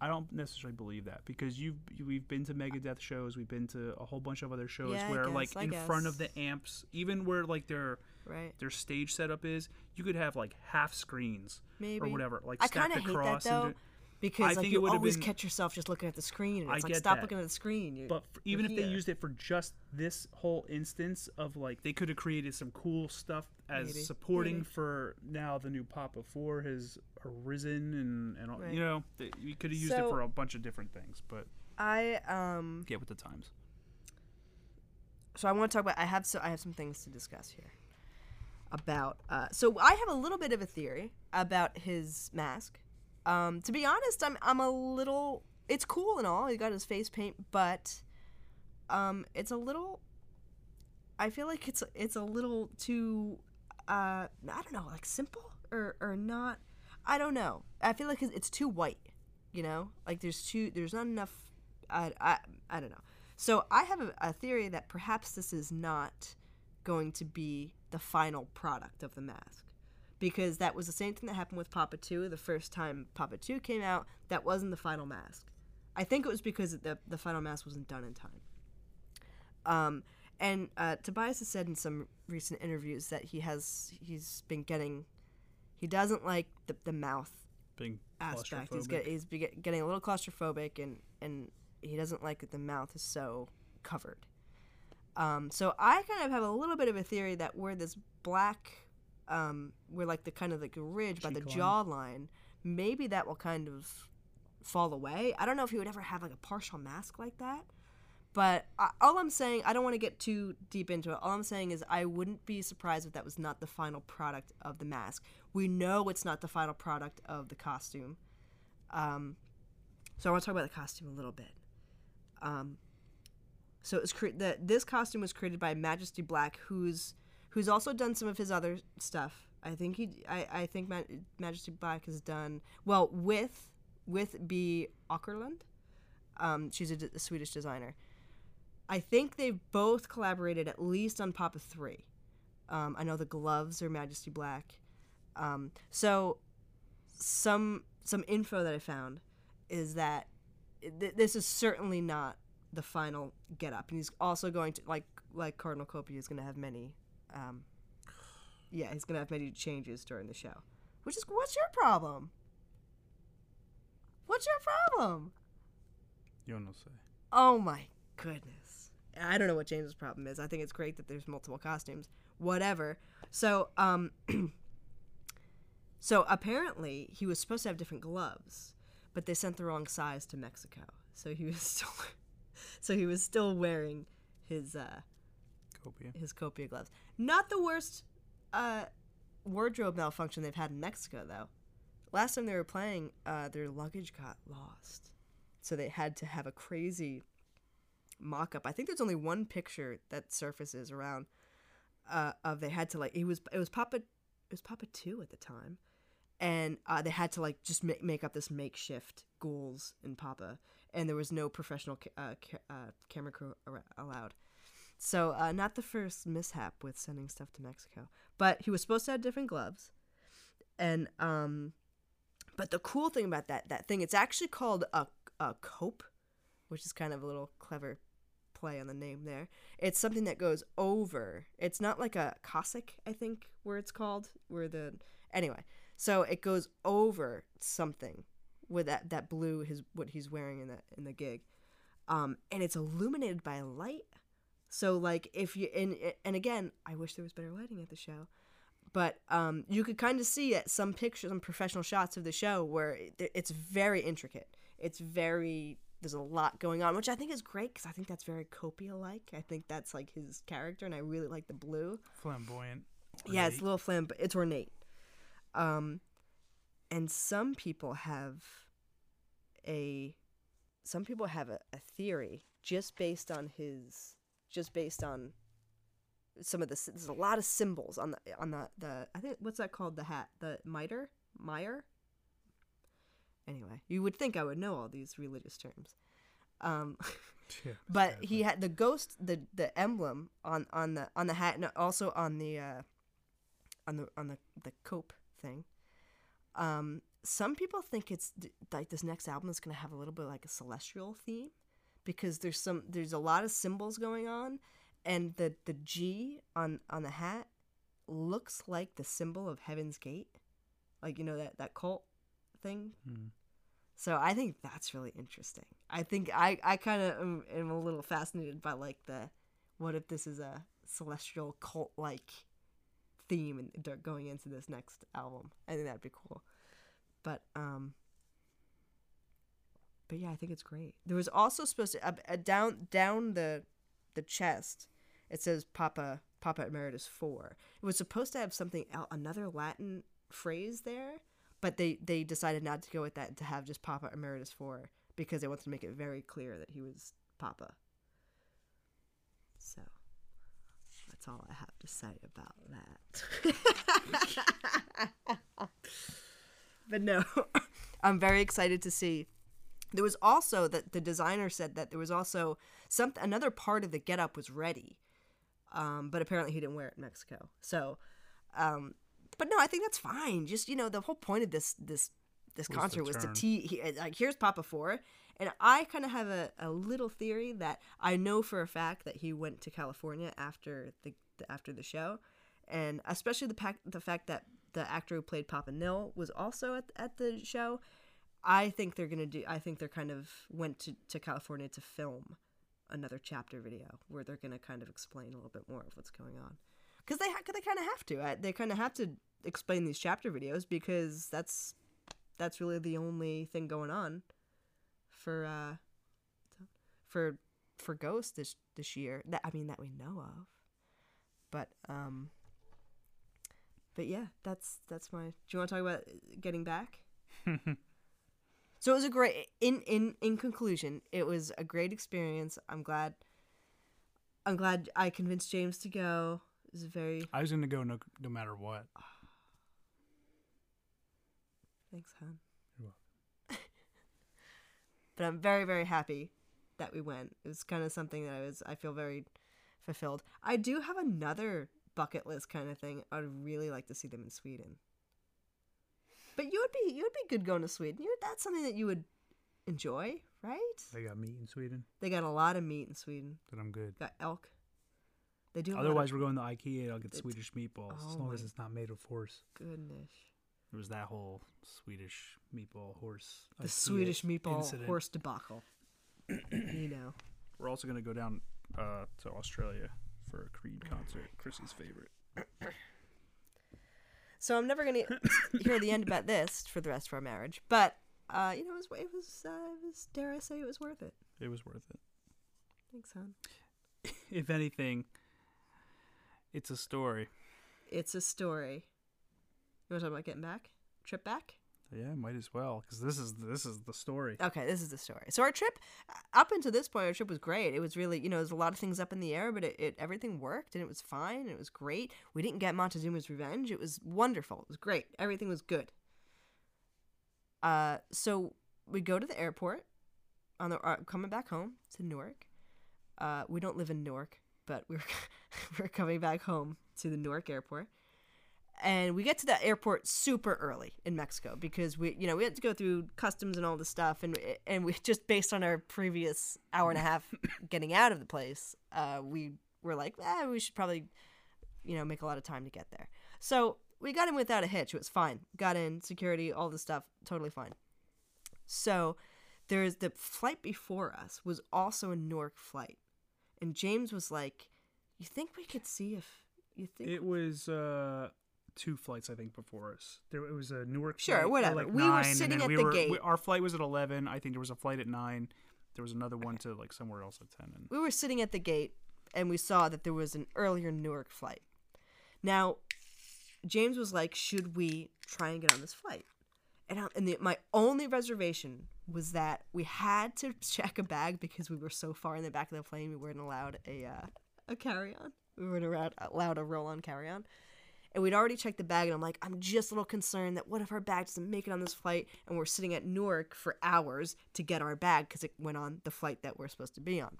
I don't necessarily believe that because you've we've been to Megadeth shows, we've been to a whole bunch of other shows Yeah, where guess, like I in front of the amps, even where like their Right? their stage setup is, you could have like half screens Maybe or whatever, like I stacked kind of hate that across. and though, because I like think it you would've always been- catch yourself just looking at the screen, and I it's like get stop that. looking at the screen. You're, But f even if they used it for just this whole instance of like, they could have created some cool stuff as Maybe, supporting maybe. for now the new Papa Four has arisen and and all, Right. you know th- you could have used it for a bunch of different things, but I um get with the times. so I want to talk about I have so I have some things to discuss here about uh so I have a little bit of a theory about his mask. Um to be honest, I'm I'm a little it's cool and all. He got his face paint, but um it's a little I feel like it's it's a little too uh I don't know, like simple or or not. I don't know. I feel like it's- too white, you know? Like there's too there's not enough I I, I don't know. So I have a, a theory that perhaps this is not going to be the final product of the mask. Because that was the same thing that happened with Papa 2 the first time Papa 2 came out. That wasn't the final mask. I think it was because the, the final mask wasn't done in time. Um, and uh, Tobias has said in some recent interviews that he has he's been getting he doesn't like the, the mouth Being aspect. He's, get, he's be, getting a little claustrophobic, and and he doesn't like that the mouth is so covered. Um, so I kind of have a little bit of a theory that where this black, um, where like the kind of like a ridge by the Cheek jawline, maybe that will kind of fall away. I don't know if he would ever have like a partial mask like that. But I, all I'm saying, I don't want to get too deep into it. All I'm saying is, I wouldn't be surprised if that was not the final product of the mask. We know it's not the final product of the costume. Um, so I want to talk about the costume a little bit. Um, so it was cre- the, this costume was created by Majesty Black, who's who's also done some of his other stuff. I think he, I, I think Ma- Majesty Black has done well with with B. Åkerlund. Um, she's a, d- a Swedish designer. I think they've both collaborated at least on Papa 3. Um, I know the gloves are Majesty Black. Um, so some some info that I found is that th- this is certainly not the final get up, and he's also going to like like Cardinal Copia is going to have many. Um, yeah, he's going to have many changes during the show. Which is what's your problem? What's your problem? You don't say. Oh my goodness. I don't know what James's problem is. I think it's great that there's multiple costumes. Whatever. So, um so apparently he was supposed to have different gloves. but they sent the wrong size to Mexico, so he was still, so he was still wearing his uh, Copia. his copia gloves. Not the worst uh, wardrobe malfunction they've had in Mexico, though. Last time they were playing, uh, their luggage got lost, so they had to have a crazy mock-up. I think there's only one picture that surfaces around uh, of they had to like it was it was Papa it was Papa two at the time, and uh, they had to like just make, make up this makeshift ghouls in Papa, and there was no professional ca- uh, ca- uh, camera crew allowed. So uh, not the first mishap with sending stuff to Mexico, but he was supposed to have different gloves, and um, but the cool thing about that that thing, it's actually called a a cope, which is kind of a little clever play on the name there. It's something that goes over. It's not like a cassock, I think, where it's called, where the anyway. So it goes over something with that that blue his what he's wearing in the in the gig, um, and it's illuminated by light. So like if you and and again, I wish there was better lighting at the show, but um, you could kind of see at some pictures, some professional shots of the show where it, it's very intricate. It's very there's a lot going on, which I think is great because I think that's very Copia like. I think that's like his character, and I really like the blue. Flamboyant. Yeah, it's a little flam, but it's ornate. Um, and some people have a, some people have a, a theory just based on his, just based on some of this. There's a lot of symbols on the on the the. I think what's that called? The hat, the mitre, mire. Anyway, you would think I would know all these religious terms. Um, Yeah, but exactly. he had the ghost the the emblem on on the on the hat and also on the uh on the on the the cope thing um some people think it's th- like this next album is going to have a little bit like a celestial theme because there's some there's a lot of symbols going on and the the g on on the hat looks like the symbol of heaven's gate like you know that that cult thing Hmm. so I think that's really interesting. I think I, I kind of am, am a little fascinated by like the, what if this is a celestial cult like theme and they're going into this next album. I think that'd be cool. But um. But yeah, I think it's great. There was also supposed to uh, uh, down down the, the chest, it says Papa Papa Emeritus Four. It was supposed to have something el- another Latin phrase there, but they they decided not to go with that and to have just Papa Emeritus Four because they wanted to make it very clear that he was Papa. So that's all I have to say about that. but no, I'm very excited to see. There was also that the designer said that there was also some another part of the getup was ready, um, but apparently he didn't wear it in Mexico. So, um, but no, I think that's fine. Just you know, the whole point of this this this concert was to turn. te- he, like here's Papa Four, and I kind of have a, a little theory that I know for a fact that he went to California after the, the after the show, and especially the pac- the fact that the actor who played Papa Nihil was also at at the show. I think they're gonna do. I think they're kind of went to, to California to film another chapter video where they're gonna kind of explain a little bit more of what's going on, because they ha- they kind of have to. Uh, They kind of have to explain these chapter videos because that's that's really the only thing going on for uh for for Ghost this this year. That I mean that we know of. But um but yeah, that's that's my Do you want to talk about getting back? so it was a great in in in conclusion, it was a great experience. I'm glad I'm glad I convinced James to go. It was very I was gonna go no, no matter what. Thanks, hon. You're welcome. but I'm very, very happy that we went. It was kind of something that I was. I feel very fulfilled. I do have another bucket list kind of thing. I'd really like to see them in Sweden. But you would be you would be good going to Sweden. You that's something that you would enjoy, right? They got meat in Sweden. They got a lot of meat in Sweden. Then I'm good. Got elk. They do. lot of- Otherwise, we're going to IKEA. I'll get Swedish meatballs as Oh long as it's not made of horse. goodness. There was that whole Swedish meatball horse. The IKEA Swedish meatball incident. horse debacle. you know. We're also gonna go down uh, to Australia for a Creed concert. Chrissy's favorite. So I'm never gonna hear the end about this for the rest of our marriage. But uh, you know, it was, it was, uh, it was, dare I say, it was worth it. It was worth it. Thanks, hon. If anything, it's a story. It's a story. You want to talk about getting back? Trip back? Yeah, might as well because this is this is the story. Okay, this is the story. So our trip, uh, up until this point, our trip was great. It was really, you know, there's a lot of things up in the air, but it, it everything worked and it was fine. And it was great. We didn't get Montezuma's revenge. It was wonderful. It was great. Everything was good. Uh, so we go to the airport on the uh, coming back home to Newark. Uh, we don't live in Newark, but we're we're coming back home to the Newark airport and we get to the airport super early in Mexico because we you know we had to go through customs and all this stuff and and we just based on our previous hour and a half getting out of the place uh, we were like eh, we should probably you know make a lot of time to get there. So we got in without a hitch. It was fine. Got in security all the stuff totally fine. So there's the flight before us was also a Newark flight and James was like you think we could see if you think It was uh two flights I think before us. There it was a Newark. Sure, flight at, whatever. like, We were nine, and sitting at we the were- gate. we- our flight was at eleven. I think there was a flight at nine. There was another one to like somewhere else at ten. And we were sitting at the gate and we saw that there was an earlier Newark flight. Now, James was like, "Should we try and get on this flight?" And, I, and the, my only reservation was that we had to check a bag because we were so far in the back of the plane, we weren't allowed a uh, a carry on. We weren't allowed, allowed a roll on carry on. And we'd already checked the bag, and I'm like, I'm just a little concerned that what if our bag doesn't make it on this flight, and we're sitting at Newark for hours to get our bag because it went on the flight that we're supposed to be on.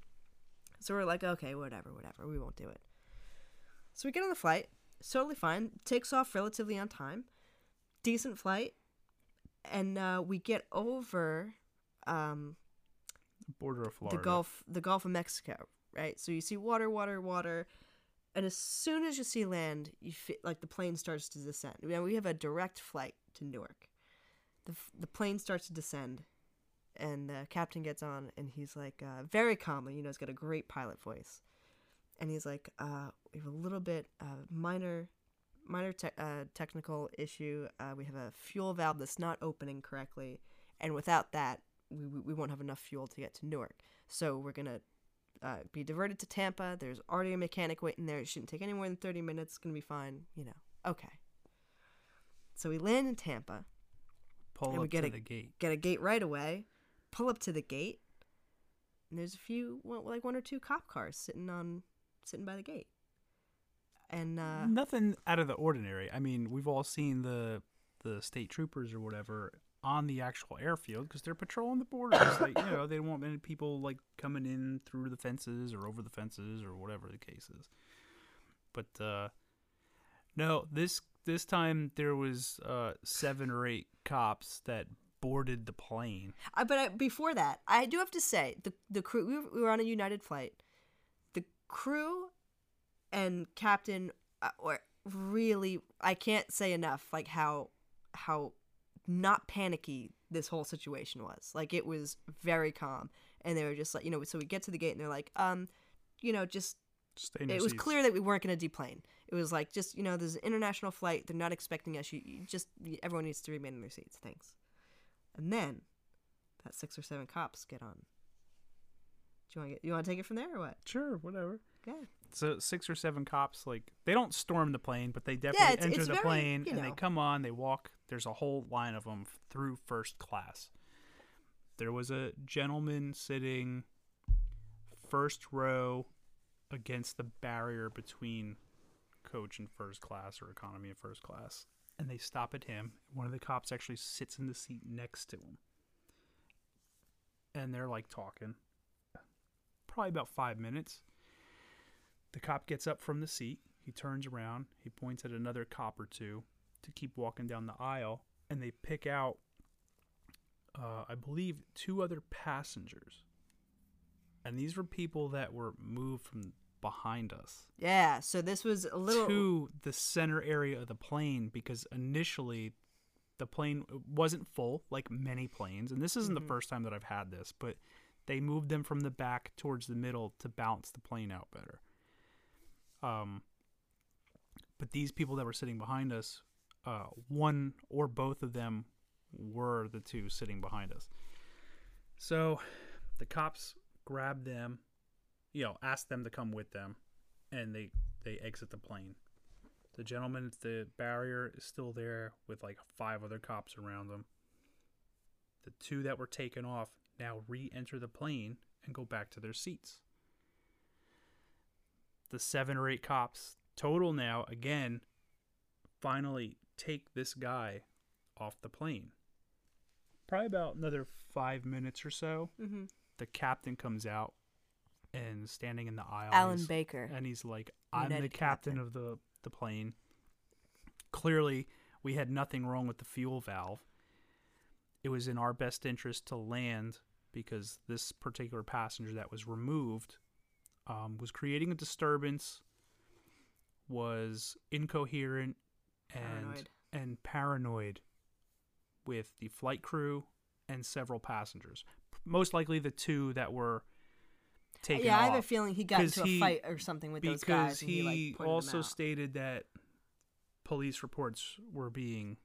So we're like, okay, whatever, whatever, we won't do it. So we get on the flight, it's totally fine, takes off relatively on time, decent flight, and uh, we get over um, border of Florida. the Gulf, the Gulf of Mexico, right? So you see water, water, water, and as soon as you see land, you feel like the plane starts to descend. Mean, we have a direct flight to Newark. The the plane starts to descend, and the captain gets on, and he's like uh, very calmly, you know, he's got a great pilot voice, and he's like, uh, "We have a little bit uh, minor." Minor te- uh, technical issue. Uh, we have a fuel valve that's not opening correctly, and without that, we, we we won't have enough fuel to get to Newark. So we're gonna uh, be diverted to Tampa. There's already a mechanic waiting there. It shouldn't take any more than 30 minutes. It's going to be fine. You know, okay. So we land in Tampa, Pull and we up get to a- the gate. get a gate right away, pull up to the gate, and there's a few, well, like one or two cop cars sitting on, sitting by the gate. And, uh, Nothing out of the ordinary. I mean, we've all seen the the state troopers or whatever on the actual airfield because they're patrolling the borders. like, you know, they don't want many people like coming in through the fences or over the fences or whatever the case is. But uh no, this this time there was uh seven or eight cops that boarded the plane. I, but I, before that, I do have to say the the crew. We were, we were on a United flight. The crew and captain uh, were really. I can't say enough. Like how how not panicky this whole situation was. Like it was very calm, and they were just like you know. So we get to the gate, and they're like, um, you know, just Stay in your it was seats. clear that we weren't going to deplane. It was like just you know, there's an international flight. They're not expecting us. You, you just everyone needs to remain in their seats. Thanks. And then that six or seven cops get on. Do you want to get, you want to take it from there or what? Sure, whatever. Yeah. So six or seven cops, like they don't storm the plane, but they definitely it's- enter it's the very, plane you and they come on. They walk. There's a whole line of them through first class. There was a gentleman sitting first row against the barrier between coach and first class or economy and first class, and they stop at him. One of the cops actually sits in the seat next to him, and they're like talking. Probably about five minutes. The cop gets up from the seat. He turns around. He points at another cop or two to keep walking down the aisle, and they pick out, uh, I believe, two other passengers. And these were people that were moved from behind us Yeah. So this was a little. to the center area of the plane because initially the plane wasn't full like many planes and this isn't Mm-hmm. the first time that I've had this but they moved them from the back towards the middle to balance the plane out better um but these people that were sitting behind us uh one or both of them were the two sitting behind us. So the cops grab them, you know, ask them to come with them, and they they exit the plane. The gentleman at the barrier is still there with like five other cops around him. The two that were taken off now re-enter the plane and go back to their seats. The seven or eight cops total now again finally take this guy off the plane. Probably about another five minutes or so, Mm-hmm. the captain comes out and standing in the aisle. Alan Baker. and he's like, "I'm the captain, Captain. of the the plane." Clearly, we had nothing wrong with the fuel valve. It was in our best interest to land because this particular passenger that was removed um, was creating a disturbance, was incoherent, and Paranoid. and paranoid with the flight crew and several passengers. Most likely the two that were taken yeah, I have a feeling he got into a fight or something with those guys. and he, he, like, also stated that police reports were being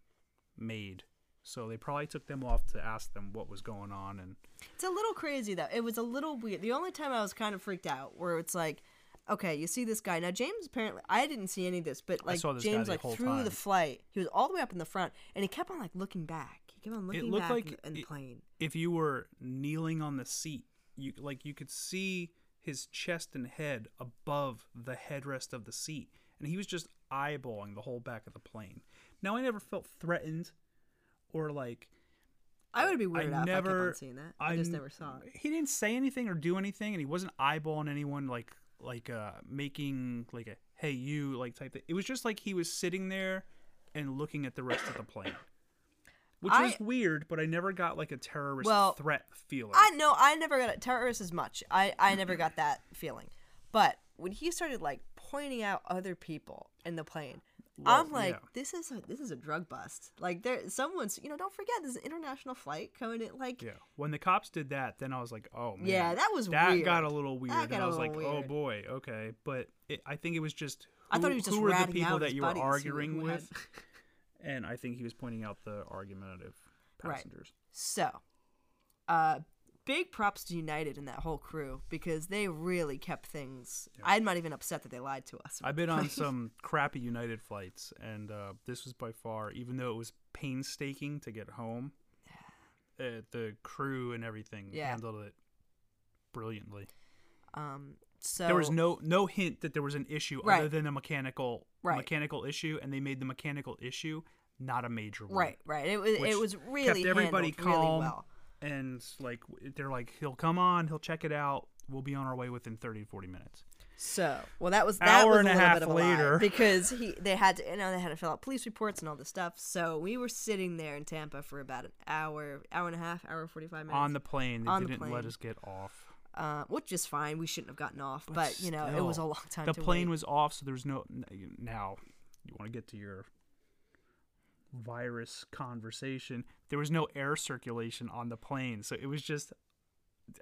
made. So they probably took them off to ask them what was going on and It's a little crazy though. It was a little weird. The only time I was kind of freaked out where it's like, okay, you see this guy now. James apparently I didn't see any of this, but like saw this guy James the like whole through time. the flight, he was all the way up in the front, and he kept on like looking back. He kept on looking looked back like in, the, in the it- plane. if you were kneeling on the seat, you like you could see his chest and head above the headrest of the seat, and he was just eyeballing the whole back of the plane. Now I never felt threatened or like I would be weirded out if I kept never- on seeing that. I, just never saw it. He didn't say anything or do anything, and he wasn't eyeballing anyone like like uh making like a hey you like type thing. It was just like he was sitting there and looking at the rest of the plane, which was weird. But I never got like a terrorist Well, threat feeling. I know I never got it terrorist as much. I I never got that feeling, but when he started like pointing out other people in the plane. I'm like, yeah. this is a this is a drug bust. Like there, someone's you know, don't forget this an international flight coming in. Like, yeah, when the cops did that, then I was like, oh man, Yeah, that was weird. that weird. got a little weird. That and I a was like, little oh boy, okay. But it, I think it was just I thought who- he was just who were the people that you were who- arguing who with, and I think he was pointing out the argumentative Right. passengers. So, uh, big props to United and that whole crew because they really kept things. I'm not even upset that they lied to us. I've been on some crappy United flights, and uh, this was by far, even though it was painstaking to get home, uh, the crew and everything Yeah. handled it brilliantly. Um, so there was no no hint that there was an issue Right. other than a mechanical Right. mechanical issue, and they made the mechanical issue not a major one. right, right. It was it was really kept everybody handled really calm. well. And like they're like, he'll come on, he'll check it out. We'll be on our way within 30 to 40 minutes. So, well, that was that Hour was and a little half bit of a later. because he they had to you know they had to fill out police reports and all this stuff. So we were sitting there in Tampa for about an hour, hour and a half, hour forty five minutes On the plane, they On didn't let plane. us get off. uh, which is fine. We shouldn't have gotten off, but, you know it was a long time. The plane wait. was off, so there was no. Now, you want to get to your virus conversation. There was no air circulation on the plane, so it was just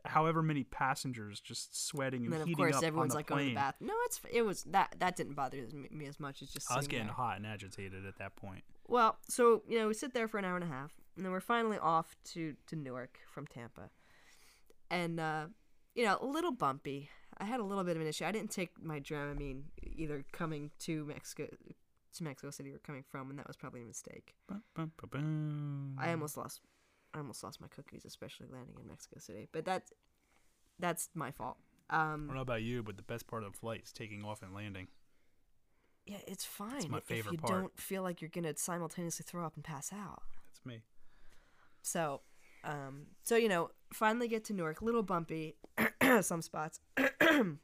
however many passengers just sweating and, And then of course up everyone's on the like going to the bathroom. No, it's it was that that didn't bother me, as much as just I was getting there. hot and agitated at that point. Well, so you know we sit there for an hour and a half, and then we're finally off to to Newark from Tampa, and uh, you know a little bumpy. I had a little bit of an issue. I didn't take my Dramamine either coming to Mexico to Mexico City or coming from, and that was probably a mistake. Bum, bum, ba, bum. I almost lost I almost lost my cookies, especially landing in Mexico City. But that's that's my fault. I Um, don't know about you, but the best part of the flight is taking off and landing. yeah, it's fine my if favorite you part. don't feel like you're gonna simultaneously throw up and pass out. That's me. So, um, so you know, finally get to Newark, a little bumpy, some spots.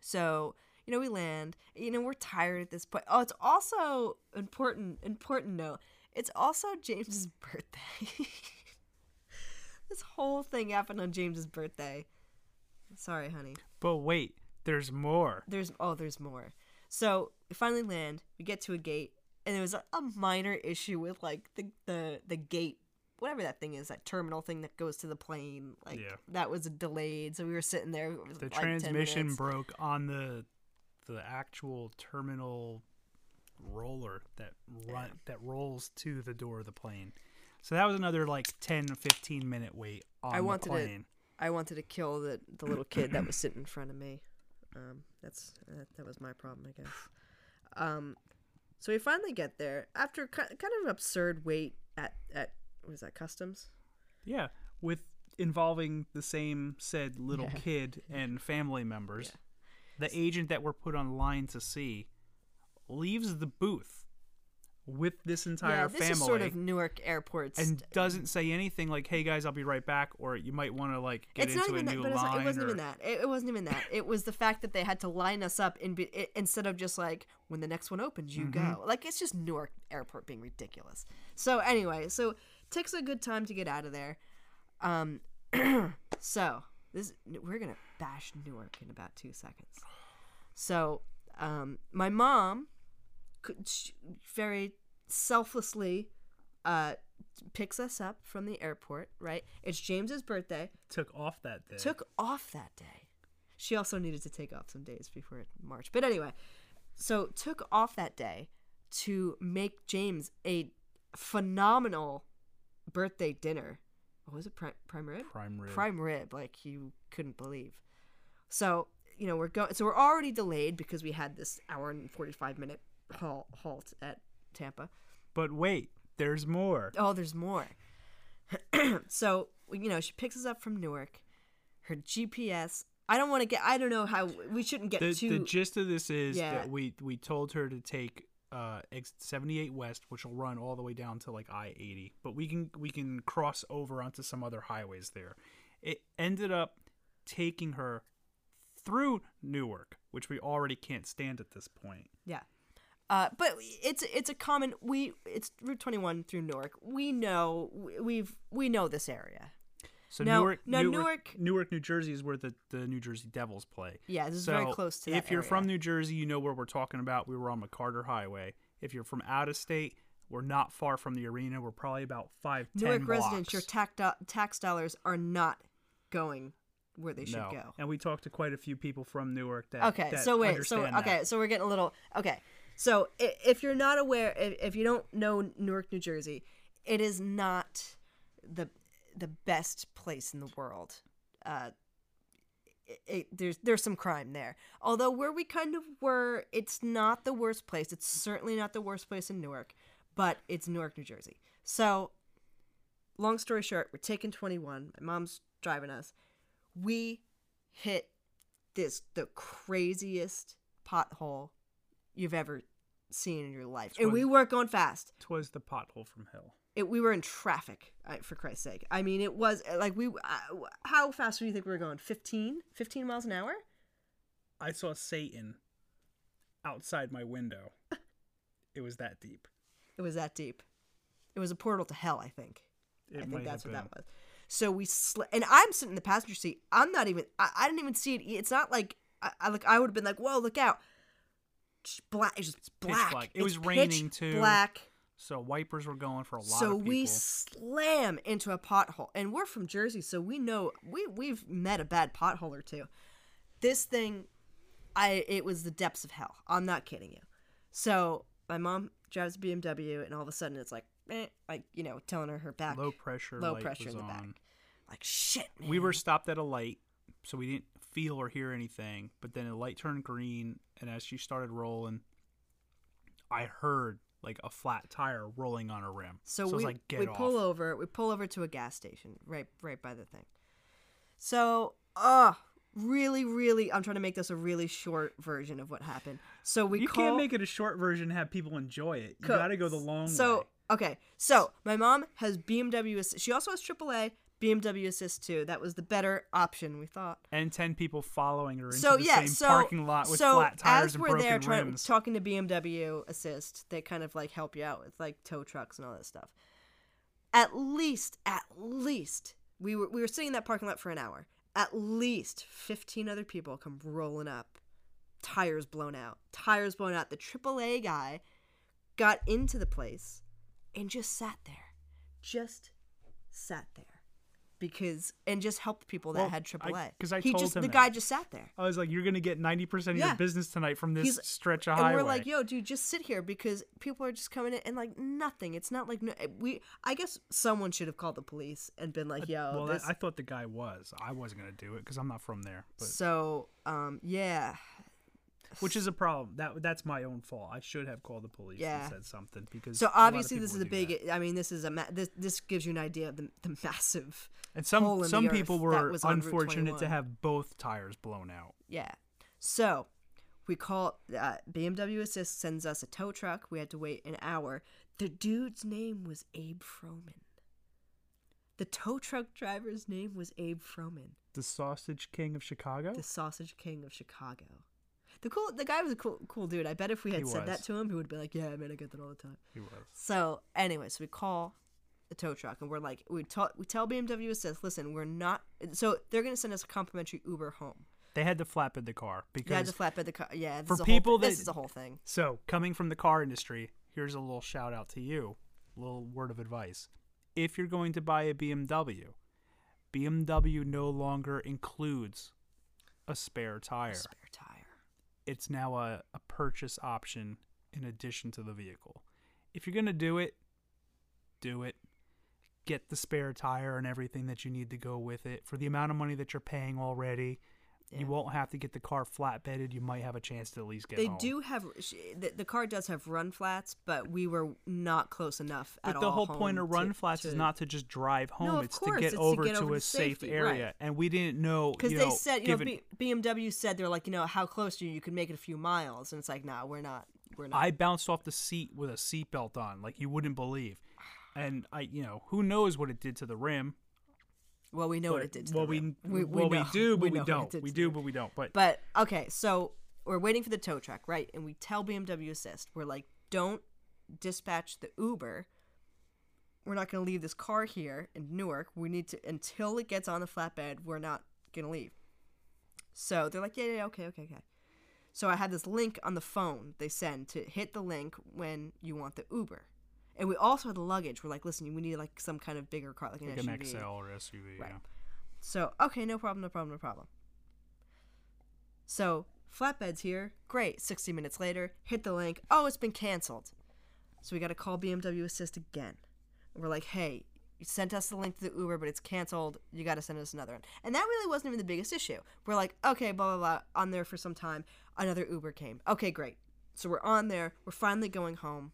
so, you know, we land. You know, we're tired at this point. Oh, it's also important. Important note. It's also James's mm. birthday. this whole thing happened on James's birthday. Sorry, honey. But wait, there's more. There's oh, there's more. So we finally land. We get to a gate, and there was a, a minor issue with like the the the gate, whatever that thing is, that terminal thing that goes to the plane. Like Yeah. that was delayed, so we were sitting there. The like transmission broke on the the actual terminal roller that run that rolls to the door of the plane. So that was another like 10 15 minute wait on I wanted it- plane. I wanted to kill the the little kid that was sitting in front of me. Um, that's that, that was my problem, I guess. Um, so we finally get there after kind of an absurd wait at at what is that customs? Yeah, with involving the same said little Yeah. kid and family members. The agent that we're put on line to see leaves the booth with this entire yeah, this family is sort of Newark airports. and doesn't say anything like, "Hey guys, I'll be right back," or you might want to like get it's into not even a that, new but it's line. not, it wasn't or, even that. It, it wasn't even that. It was the fact that they had to line us up in be, i instead of just like when the next one opens, you Mm-hmm. go. Like it's just Newark Airport being ridiculous. So anyway, so takes a good time to get out of there. Um, so this we're gonna bash Newark in about two seconds. So um, my mom could very selflessly uh, picks us up from the airport. Right, it's James's birthday took off that day. took off that day. She also needed to take off some days before March. But anyway, so took off that day to make James a phenomenal birthday dinner. What was it? Prime, prime rib? prime rib. Prime rib, like you couldn't believe. So, you know, we're going so we're already delayed because we had this hour and 45 minute halt, halt at Tampa. But wait, there's more. Oh, there's more. so, you know, she picks us up from Newark. Her GPS. I don't want to get. I don't know how. We shouldn't get The, too. the gist of this is Yeah. that we we told her to take uh ex- 78 west, which will run all the way down to like I-80, but we can we can cross over onto some other highways there. It ended up taking her through Newark, which we already can't stand at this point. yeah. Uh, but it's it's a common we it's Route 21 through Newark. We know we've we know this area. So Now- Newark, now Newark, Newark- Newark, New Jersey is where the, the New Jersey Devils play. Yeah, this is so very close to that if you're area. from New Jersey, you know where we're talking about. We were on McCarter Highway. If you're from out of state, we're not far from the arena. We're probably about five, Newark residents, your tax do- tax dollars are not going where they should no. go. And we talked to quite a few people from Newark that Okay, that so wait, so understand okay, that. so we're getting a little okay. So if you're not aware, if you don't know Newark, New Jersey, it is not the the best place in the world. Uh, it, it, there's there's some crime there. Although where we kind of were, it's not the worst place. It's certainly not the worst place in Newark, but it's Newark, New Jersey. So, long story short, we're taking 21. My mom's driving us. We hit this the craziest pothole you've ever seen in your life, and we weren't going fast. Twas the pothole from hell. It, we were in traffic, uh, for Christ's sake. I mean, it was uh, like we. Uh, how fast do you think we were going? 15? 15 miles an hour? I saw Satan outside my window. it was that deep. It was that deep. It was a portal to hell, I think. It I think might that's what that was. So we sl- and I'm sitting in the passenger seat. I'm not even. I, I didn't even see it. It's not like I, I like. I would have been like, "Whoa, look out!" Just black. It's just pitch black. black. It It's was raining, too. Black. So wipers were going for a lot So we slam into a pothole, and we're from Jersey, so we know we we've met a bad pothole or two. This thing, I it was the depths of hell. I'm not kidding you. So my mom drives a BMW, and all of a sudden it's like, eh, like you know, telling her her back, low pressure low pressure in the back. like shit. Man. We were stopped at a light, so we didn't feel or hear anything. But then the light turned green, and as she started rolling, I heard like a flat tire rolling on a rim. So, was we like, "Get we off!" pull over. We pull over to a gas station right right by the thing. So, uh really, really, I'm trying to make this a really short version of what happened. So we you call, can't make it a short version and have people enjoy it. You Co- got to go the long so, way. So okay. So my mom has BMW. She also has AAA BMW Assist too. That was the better option, we thought. And ten people following her into So the yeah, same so parking lot with so flat tires as and we're broken there rims. talking to BMW Assist, they kind of like help you out with like tow trucks and all that stuff. At least, at least, we were we were sitting in that parking lot for an hour. At least fifteen other people come rolling up, tires blown out, tires blown out. The AAA guy got into the place and just sat there, just sat there, because and just helped people that Well, had I- AAA. 'cause I he told just him the that. guy just sat there. I was like, "You're gonna get ninety percent of Yeah. your business tonight from this He's- stretch of and highway." we're like, "Yo, dude, just sit here because people are just coming in and like nothing. It's not like no, we. I guess someone should have called the police and been like, "Yo, well, this." that, I thought the guy was. I wasn't gonna do it because I'm not from there, but so, um, yeah, which is a problem. That that's my own fault. I should have called the police Yeah. and said something because So a lot of obviously, this is a big. that. I mean, this is a ma- this. This gives you an idea of the, the massive. And some some people were unfortunate to have both tires blown out. Yeah. So we call uh, BMW Assist sends us a tow truck. We had to wait an hour. The dude's name was Abe Froman. The tow truck driver's name was Abe Froman, The Sausage King of Chicago. the Sausage King of Chicago. The cool, the guy was a cool, cool dude. I bet if we had He said that to him, he would be like, "Yeah, man, I get that all the time." He was. So, anyway, so we call the tow truck and we're like, we tell we tell BMW Assist, listen, we're not. So they're gonna send us a complimentary Uber home. They had to flatbed the car because Yeah, because the flatbed the car. Yeah, this for is a people whole, that- this is a whole thing. So, coming from the car industry, here's a little shout out to you. A little word of advice. If you're going to buy a BMW, BMW no longer includes a spare tire. Spare tire. It's now a, a purchase option in addition to the vehicle. If you're going to do it, do it. Get the spare tire and everything that you need to go with it. For the amount of money that you're paying already, Yeah. you won't have to get the car flatbedded. You might have a chance to at least get They home. do have the, the car does have run flats, but we were not close enough at But the whole point of run to- flats is to- not to just drive home; of it's course, to get it's to over to a safe safety, area. right. And we didn't know because they know, said you given, know B- BMW said they're like you know how close are you? You could make it a few miles, and it's like nah, we're not. We're not. I bounced off the seat with a seatbelt on, like you wouldn't believe. And I, you know, who knows what it did to the rim? Well, we know what it did. To well, we, we, we well, we do, but we, know it don't. We do, but we don't. But, But okay, so we're waiting for the tow truck, right? And we tell BMW Assist, we're like, don't dispatch the Uber. We're not going to leave this car here in Newark. We need to until it gets on the flatbed. We're not going to leave. So they're like, yeah, yeah, yeah, okay, okay, okay. So I had this link on the phone they send to hit the link when you want the Uber. And we also had the luggage. We're like, listen, we need like some kind of bigger car, like an like SUV. an XL or SUV. Right. Yeah. So, okay, no problem, no problem, no problem. So, flatbed's here. Great. 60 minutes later, hit the link. Oh, it's been canceled. So, we got to call BMW Assist again. We're like, hey, you sent us the link to the Uber, but it's canceled. You got to send us another one. And that really wasn't even the biggest issue. We're like, okay, blah, blah, blah. On there for some time. Another Uber came. Okay, great. So, we're on there. We're finally going home.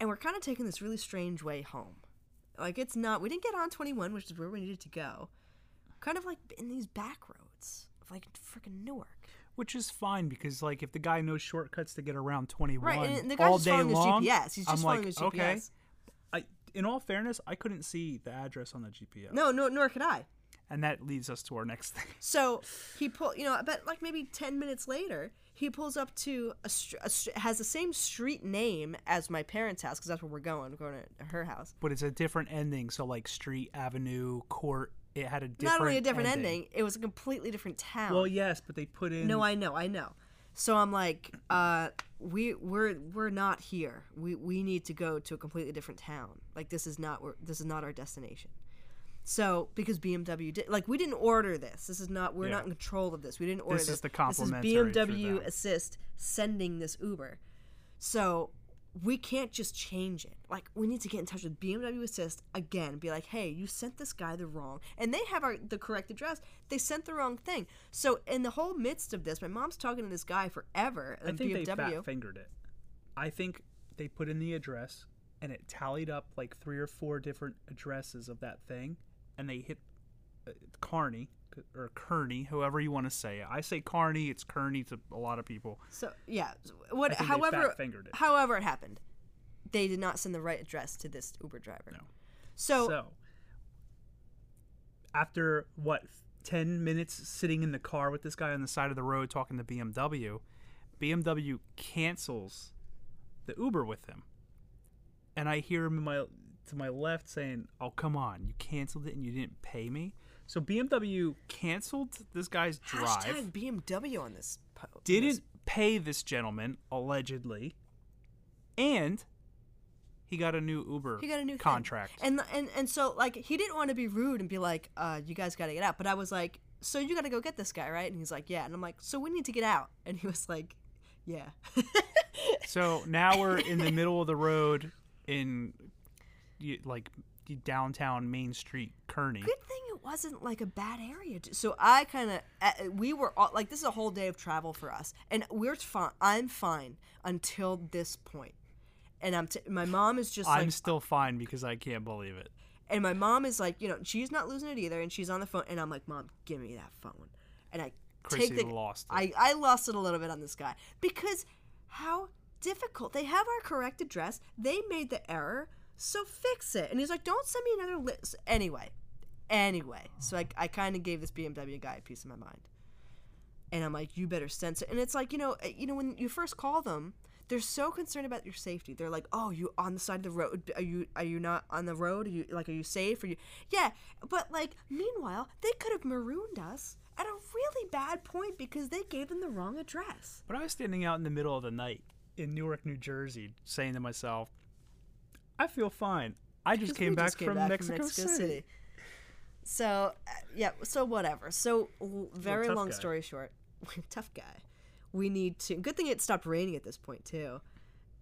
And we're kind of taking this really strange way home. Like it's not. We didn't get on 21, which is where we needed to go. Kind of like in these back roads of like freaking Newark. Which is fine because, like, if the guy knows shortcuts to get around 21 Right, and the guy's all just day following his GPS. He's just I'm following like, his okay. GPS. I, in all fairness, I couldn't see the address on the GPS. No, no, nor could I. And that leads us to our next thing. So he pulled, you know, I bet like maybe 10 minutes later, he pulls up to a, str- a str- has the same street name as my parents' house because that's where we're going. We're going to her house. But it's a different ending. So, like, street, avenue, court, it had a different Not only a different ending, it was a completely different town. Well, yes, but they put in. No, I know, I know. So I'm like, uh, we we're we're not here. We we need to go to a completely different town. Like this is not where this is not our destination. So because BMW did like we didn't order this. This is not we're Yeah. not in control of this. We didn't order This this. is the This is BMW. Assist sending this Uber. So we can't just change it. Like we need to get in touch with BMW Assist again. Be like, hey, you sent this guy the wrong, and they have our the correct address. They sent the wrong thing. So in the whole midst of this, my mom's talking to this guy forever. I think they BMW. fat fingered it. I think they put in the address and it tallied up like three or four different addresses of that thing, and they hit uh, Carney or Kearney, however you want to say it. I say Carney, it's Kearney to a lot of people. So yeah, what? I think they However, it. however it happened, they did not send the right address to this Uber driver. No. So, So, after what, 10 minutes sitting in the car with this guy on the side of the road talking to BMW, BMW cancels the Uber with him. And I hear him in my, to my left saying, Oh, come on, you canceled it and you didn't pay me? So BMW canceled this guy's drive, hashtag BMW on this post. didn't pay this gentleman, allegedly, and he got a new Uber He got a new thing. contract. And and and so like he didn't want to be rude and be like, uh, you guys got to get out. But I was like, so you got to go get this guy, right? And he's like, yeah. And I'm like, so we need to get out. And he was like, yeah. So now we're in the middle of the road in like downtown Main Street, Kearney. Good thing it wasn't like a bad area. So I kind of uh, we were all, like this is a whole day of travel for us, and we're fine. I'm fine until this point, and I'm t- my mom is just I'm like, still fine because I can't believe it. and my mom is like, you know, she's not losing it either, and she's on the phone, and I'm like, mom, give me that phone, and I Chrissy take the lost it. I I lost it a little bit on this guy because how difficult they have our correct address. They made the error, so fix it. And he's like, don't send me another list. Anyway, anyway, so I I kind of gave this BMW guy a piece of my mind, and I'm like, you better sense it. And it's like, you know, uh, you know, when you first call them. They're so concerned about your safety. They're like, "Oh, you on the side of the road? Are you are you not on the road? Are you like are you safe? Are you?" Yeah, but like meanwhile, they could have marooned us at a really bad point because they gave them the wrong address. But I was standing out in the middle of the night in Newark, New Jersey, saying to myself, I feel fine. I just came, back, just came from, back Mexico City. So uh, yeah, so whatever. So very long guy. story short, tough guy. We need to. Good thing it stopped raining at this point too,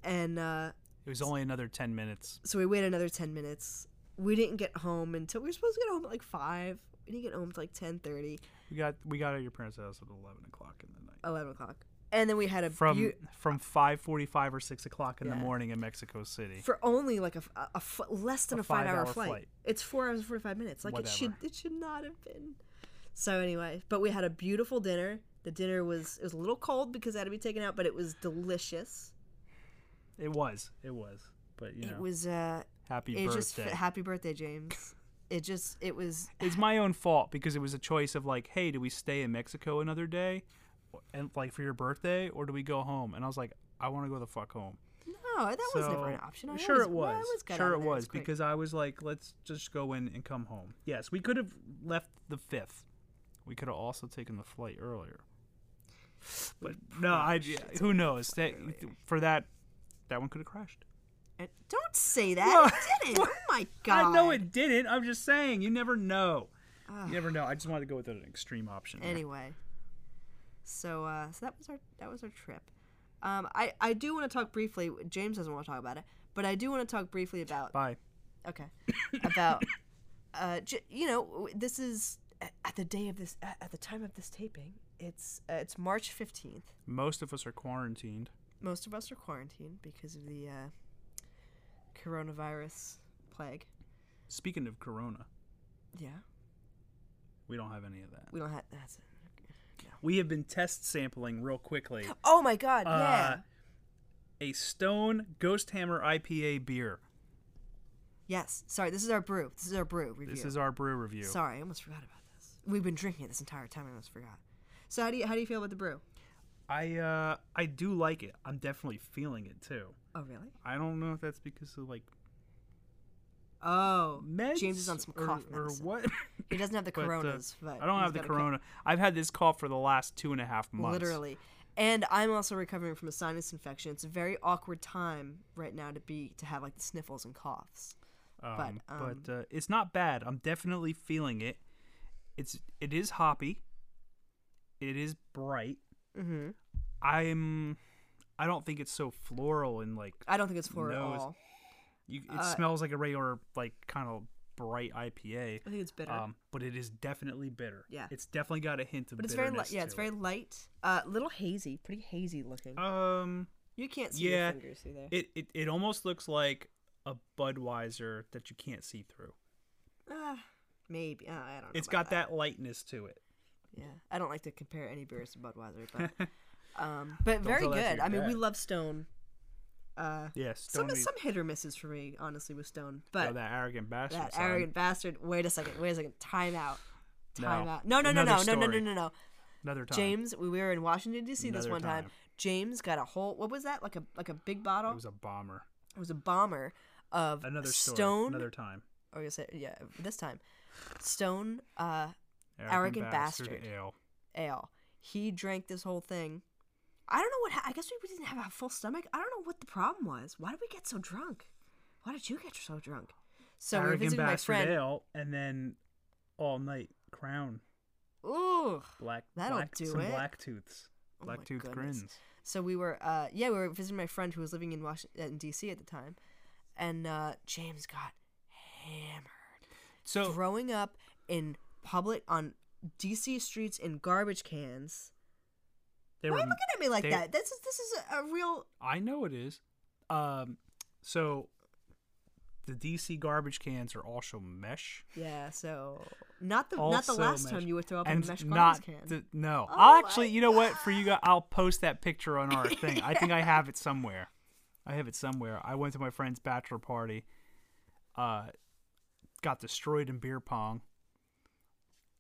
and uh, It was only another 10 minutes. so we waited another ten minutes. We didn't get home until we were supposed to get home at like five. We didn't get home until like 10:30, We got we got at your parents' house at 11 o'clock in the night. 11 o'clock, and then we had a From beau- from 5:45 or 6 o'clock in the morning in Mexico City. for only like a, f- a- a f- less than A a, five hour five-hour flight. flight. It's four hours and forty five minutes. Like it should it should not have been. So anyway, but we had a beautiful dinner. The dinner was it was a little cold because it had to be taken out, but it was delicious. It was. It was. But you know, It was uh, happy it just birthday. fit- happy birthday, James. It just it was it's my own fault because it was a choice of like, hey, do we stay in Mexico another day, and like for your birthday, or do we go home? And I was like, I want to go the fuck home. no, that was never an option. I sure always- it was. Got sure it was quick. because I was like, let's just go in and come home. Yes, we could have left the fifth. We could have also taken the flight earlier. But no, I who knows that for that that one could have crashed. And don't say that. It didn't. Oh my god. I know it didn't. I'm just saying, you never know. You never know. I just wanted to go with an extreme option. there. So uh, so that was our that was our trip. Um, I I do want to talk briefly. James doesn't want to talk about it, but I do want to talk briefly about Bye. okay about uh j- you know this is at the day of this at the time of this taping. It's uh, it's March fifteenth. Most of us are quarantined. Most of us are quarantined because of the uh, coronavirus plague. Speaking of Corona, Yeah, we don't have any of that. we don't have that's it. We have been test sampling real quickly Oh my god! Uh, Yeah. a Stone Ghost Hammer IPA beer. Yes. Sorry, this is our brew. This is our brew review. This is our brew review. Sorry, I almost forgot about this. We've been drinking it this entire time. I almost forgot. So how do you how do you feel about the brew? I uh I do like it. I'm definitely feeling it too. Oh really? I don't know if that's because of like Oh, meds James is on some or, cough or medicine. what. He doesn't have the But, uh, coronas, but I don't have the corona. I've had this cough for the last two and a half months. Literally. And I'm also recovering from a sinus infection. It's a very awkward time right now to be to have like the sniffles and coughs. Um, but, um, but uh, it's not bad. I'm definitely feeling it. It's it is hoppy. It is bright. Mm-hmm. I'm. I don't think it's so floral and like I don't think it's floor at all. You. It Uh, smells like a regular like kind of bright IPA. I think it's bitter. Um, but it is definitely bitter. Yeah. it's definitely got a hint of but it's very light. Yeah, it's very it. light. Uh, little hazy, pretty hazy looking. Um, you can't see yeah, your fingers through there. it, it it almost looks like a Budweiser that you can't see through. Ah, maybe. Uh, I don't know. It's got that lightness to it. Yeah, I don't like to compare any beers to Budweiser, but um, but very that to good. I mean, we love Stone. Uh, Yes, some Stone some hit or misses for me, honestly, with Stone. But that arrogant bastard. that son. arrogant bastard. Wait a second. Wait a second. Time out. No. Time out. No, no, no, no, Another no, no, no, no, no. Another time. James, we were in Washington D.C. this one time. time. James got a whole. What was that? Like a like a big bottle. It was a bomber. It was a bomber of Another story. Stone. Another time. Or you say yeah. This time, Stone. Uh, Arrogant bastard. Ale. ale. He drank this whole thing. I don't know what. Ha- I guess we didn't have a full stomach. I don't know what the problem was. Why did we get so drunk? Why did you get so drunk? So we were visiting my friend. Ale, and then all night Crown. Ooh. Black, That'll black do some it. black tooths. Oh Black my tooth goodness. grins. So we were, uh, yeah, we were visiting my friend who was living in Washington, in D.C. at the time, and uh, James got hammered, So throwing up in public on D.C. streets in garbage cans. They Why were are you looking at me like they- that? This is this is a, real. I know it is. Um, so the DC garbage cans are also mesh, Yeah. So not the not the last mesh. time you would throw up in and a mesh garbage can. the, no. Oh I'll actually, you know what? For you guys, I'll post that picture on our thing. I think I have it somewhere. I have it somewhere. I went to my friend's bachelor party. Uh, got destroyed in beer pong.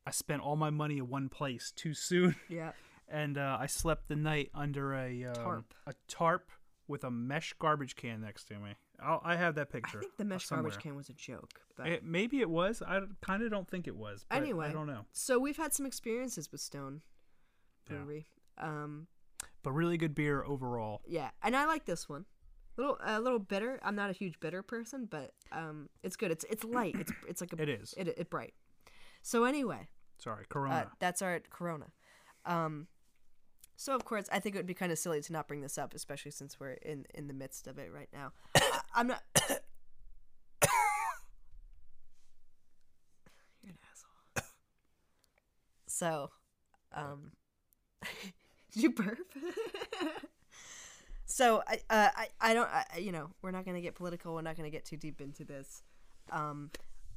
I spent all my money in one place too soon. yeah. And uh, I slept the night under a um, Tarp. a tarp with a mesh garbage can next to me. I'll, I have that picture. I think the mesh somewhere. garbage can was a joke. But It, maybe it was. I kind of don't think it was. But Anyway. I don't know. so we've had some experiences with Stone Yeah. Brewery. Um, But really good beer overall. yeah, and I like this one. Little a little bitter. I'm not a huge bitter person, but um, it's good. It's it's light. It's it's like a It is. it, it bright. So anyway, Sorry, uh, Corona. that's our Corona. Um, so of course, I think it would be kind of silly to not bring this up, especially since we're in in the midst of it right now. I, I'm not. You're an asshole. So, um, did you burp? so I, uh, I, I don't, I, you know, we're not gonna get political. We're not gonna get too deep into this. Um,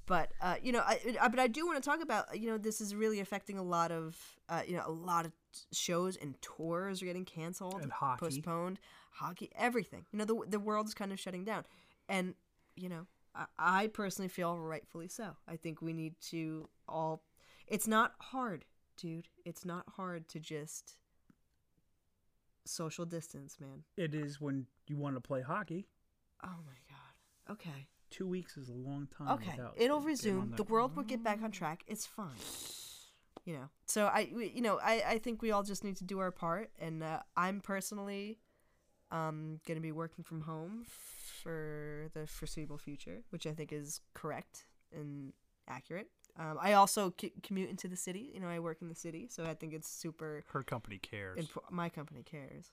but uh, you know, I, I but I do want to talk about you know this is really affecting a lot of uh, you know a lot of shows and tours are getting canceled, And hockey. postponed, hockey, everything. You know, the the world's kind of shutting down, and you know, I, I personally feel rightfully so. I think we need to all. It's not hard, dude. It's not hard to just social distance, man. it is when you want to play hockey. Oh my god. Okay. Two weeks is a long time. Okay, without it'll resume. The that- world will get back on track. It's fine. You know. So I, we- you know, I, I think we all just need to do our part, and uh, I'm personally, um, gonna be working from home for the foreseeable future, which I think is correct and accurate. Um, I also c- commute into the city. You know, I work in the city, so I think it's super. Her company cares. Imp- my company cares.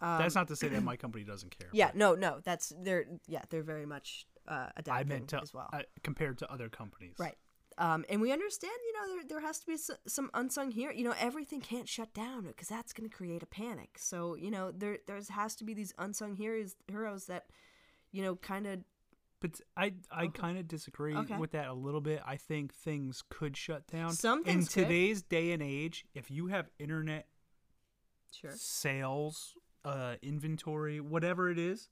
Um, That's not to say that my company doesn't care. Yeah, but no, no. That's they're yeah, they're very much uh, I meant to as well. uh, compared to other companies. Right. Um, and we understand, you know, there, there has to be some unsung hero. You know, everything can't shut down because that's going to create a panic. So, you know, there there's has to be these unsung heroes heroes that, you know, kind of But I I Okay. kind of disagree Okay. with that a little bit. I think things could shut down. Some in things could. today's day and age, if you have internet sure. sales, uh, inventory, whatever it is,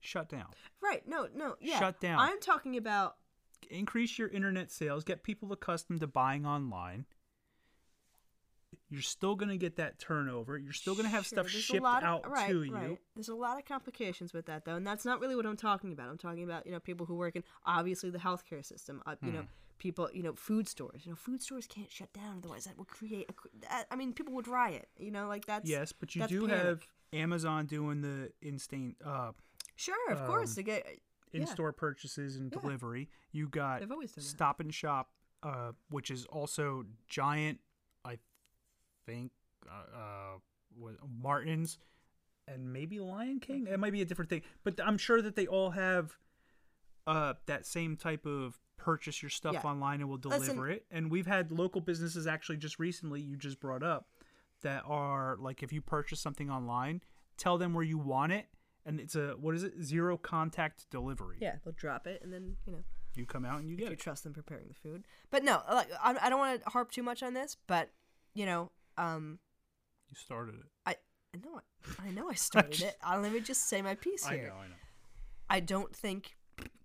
shut down. Right. No, no. Yeah. Shut down. I'm talking about Increase your internet sales. Get people accustomed to buying online. You're still gonna get that turnover. You're still gonna have Sure, stuff shipped of- out right, to you. right. There's a lot of complications with that, though, and that's not really what I'm talking about. I'm talking about you know people who work in obviously the healthcare system. Uh, you know, Hmm. people you know food stores. You know, food stores can't shut down otherwise that would create. A, that, I mean, people would riot. You know, like that's Yes, but you do panic. have Amazon doing the instant uh, sure, of course, um, to get Yeah. in-store purchases and Yeah. delivery. You got They've always done that. Stop and Shop, uh, which is also Giant, I think, uh, uh, Martin's, and maybe Lion King. It might be a different thing, but I'm sure that they all have uh, that same type of purchase your stuff Yeah. online and we'll deliver Listen- it. And we've had local businesses actually just recently, you just brought up, that are like if you purchase something online, tell them where you want it. And it's a what is it? Zero contact delivery. yeah, they'll drop it and then you know You come out and you get you it. trust them preparing the food. But no, like I, I don't want to harp too much on this, but you know, um, You started it. I I know I, I know I started it. Uh, let me just say my piece here. I know, I know. I don't think,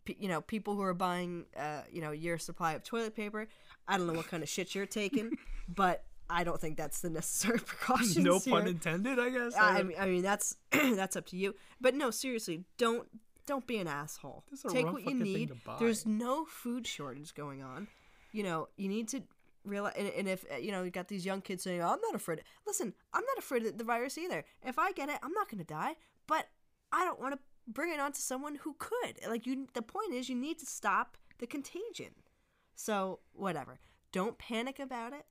you know, people who are buying, uh, you know, your supply of toilet paper. I don't know what kind of shit you're taking, but I don't think that's the necessary precautions. No pun here. intended, I guess. I I mean, I mean that's that's up to you. But no, seriously, don't don't be an asshole. Take what you need. to buy. There's no food shortage going on. You know, you need to realize. And, and if uh, you know, you got these young kids saying, oh, "I'm not afraid." Listen, I'm not afraid of the virus either. If I get it, I'm not going to die. But I don't want to bring it on to someone who could. Like you the point is you need to stop the contagion. So, whatever. Don't panic about it.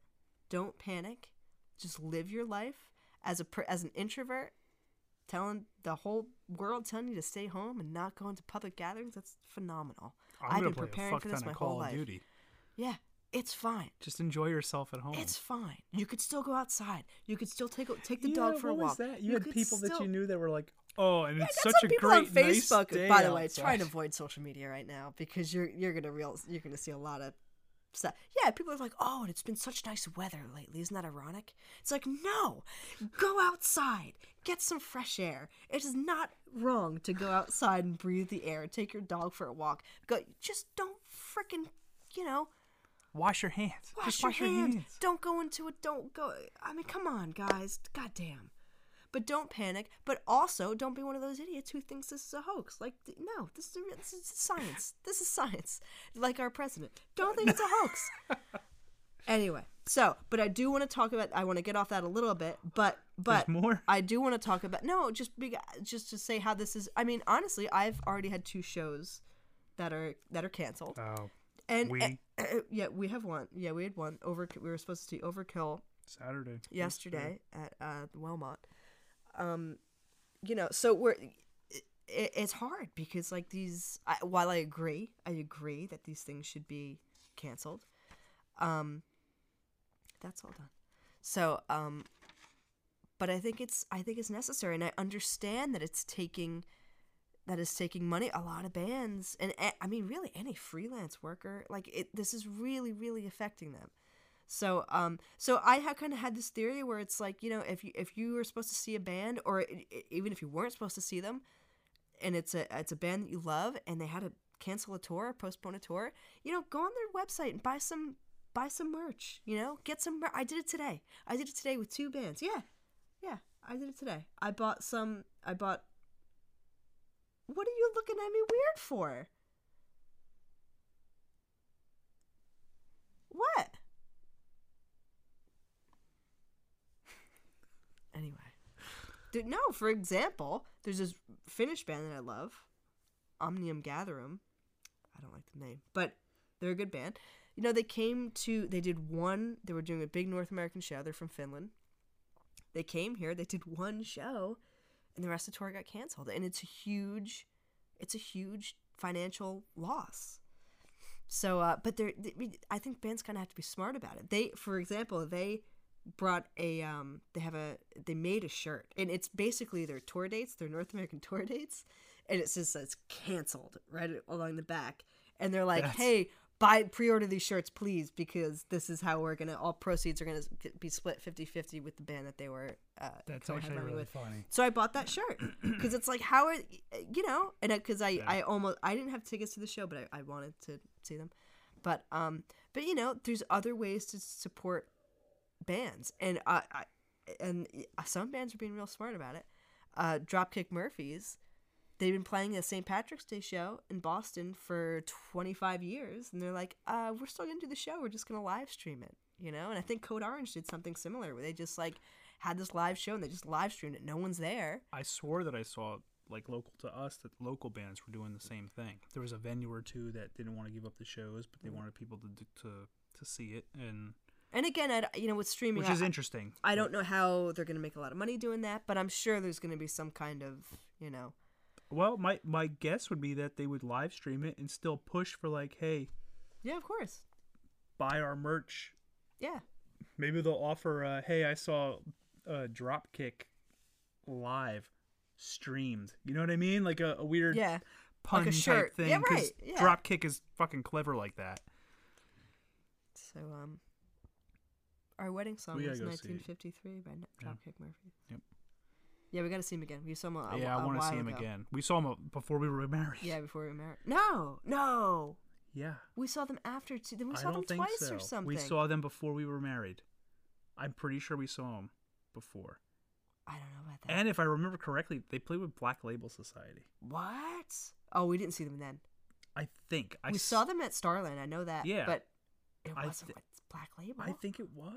Don't panic. Just live your life as a as an introvert telling the whole world telling you to stay home and not go into public gatherings. That's phenomenal. I'm I've been preparing for this my whole life. Duty. Yeah, it's fine. Just enjoy yourself at home. It's fine. You could still go outside. You could still take take the Yeah, dog for a walk. that? You, had people that you knew that were like, "Oh, and I it's such a people great on nice Facebook. day by the way, outside." try to avoid social media right now because you're you're gonna real you're gonna see a lot of stuff. Yeah, people are like, oh, and it's been such nice weather lately. Isn't that ironic? It's like, no, go outside, get some fresh air. It is not wrong to go outside and breathe the air. Take your dog for a walk. Go, just don't freaking, you know, Wash your hands. wash, Just your, wash hands. Don't go into it. Don't go. I mean, come on, guys. Goddamn. But don't panic. But also, don't be one of those idiots who thinks this is a hoax. Like, no, this is, a, this is science. This is science. Like our president. Don't think it's a hoax. anyway, so, but I do want to talk about. I want to get off that a little bit. But, but There's more. I do want to talk about. No, just be, just to say how this is. I mean, honestly, I've already had two shows that are that are canceled. Oh, And We? uh, uh, yeah, we have one. Yeah, we had one. Over we were supposed to see Overkill Saturday. yesterday at uh, Wellmont. Um, you know, so we're it, it's hard because like these. I, while I agree, I agree that these things should be canceled. Um, that's all done. So um, but I think it's I think it's necessary, and I understand that it's taking that is taking money. A lot of bands, and eh, I mean, really, any freelance worker, like it, this is really, really affecting them. So, um, so I have kind of had this theory where it's like, you know, if you if you were supposed to see a band, or i- i- even if you weren't supposed to see them, and it's a it's a band that you love, and they had to cancel a tour, or postpone a tour, you know, go on their website and buy some buy some merch. You know, get some. I did it today. I did it today with two bands. Yeah, yeah, I did it today. I bought some. I bought. What are you looking at me weird for? What? Anyway. Dude, no, for example, there's this Finnish band that I love, Omnium Gatherum. I don't like the name, but they're a good band. You know, they came to, they did one, they were doing a big North American show. They're from Finland. They came here, they did one show, and the rest of the tour got canceled. And it's a huge, it's a huge financial loss. So, uh, but they're, they, I think bands kind of have to be smart about it. They, for example, they brought a, um, they have a, they made a shirt, and it's basically their tour dates, their North American tour dates, and it says it's canceled right along the back. And they're like, That's- hey, buy pre-order these shirts please because this is how we're gonna all proceeds are gonna be split 50-50 with the band that they were uh That's actually really with. funny. So I bought that shirt because it's like how are you know, and because I Yeah. I almost I didn't have tickets to the show, but I, I wanted to see them. But um, but you know, there's other ways to support bands, and I, I and some bands are being real smart about it. Uh, Dropkick Murphys, they've been playing a St. Patrick's Day show in Boston for 25 years, and they're like, uh, we're still gonna do the show. We're just gonna live stream it, you know. And I think Code Orange did something similar, where they just like had this live show and they just live streamed it. No one's there. I swore that I saw like local to us that local bands were doing the same thing. There was a venue or two that didn't want to give up the shows, but they Mm. wanted people to to to see it, and And again, I, you know, with streaming, which is I, interesting. I don't know how they're going to make a lot of money doing that, but I'm sure there's going to be some kind of, you know, Well, my my guess would be that they would live stream it and still push for like, hey, yeah, of course, buy our merch. yeah, Maybe they'll offer, uh, hey, I saw uh, Dropkick live streamed. You know what I mean? Like a, a weird yeah, pun type shirt. thing. Yeah, right, yeah. Dropkick is fucking clever like that. So, um, our wedding song We was gotta see 1953 by N- Yeah. Dropkick Murphys. Yep. Yeah, we got to see him again. We saw him. A, yeah, I I want to see him again. We saw him before we were married. Yeah, before we were married. No, no, Yeah. we saw them after. Too. Then we saw them twice so. or something. We saw them before we were married. I'm pretty sure we saw them before. I don't know about that. And if I remember correctly, they played with Black Label Society. what? Oh, we didn't see them then. I think I we s- saw them at Starland. I know that. Yeah. but it wasn't with Black Label. I think it was.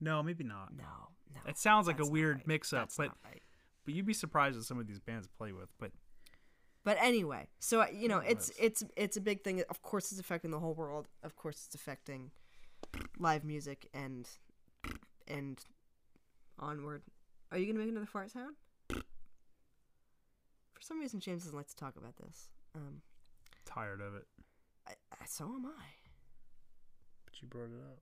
No, maybe not. no, no. It sounds like a weird right. mix-up, That's but right. But you'd be surprised at some of these bands play with. But But anyway, so uh, you know, it's it's it's a big thing. Of course, it's affecting the whole world. Of course, it's affecting live music and and onward. Are you gonna make another fart sound? For some reason, James doesn't like to talk about this. Um, tired of it. I, so am I. But you brought it up.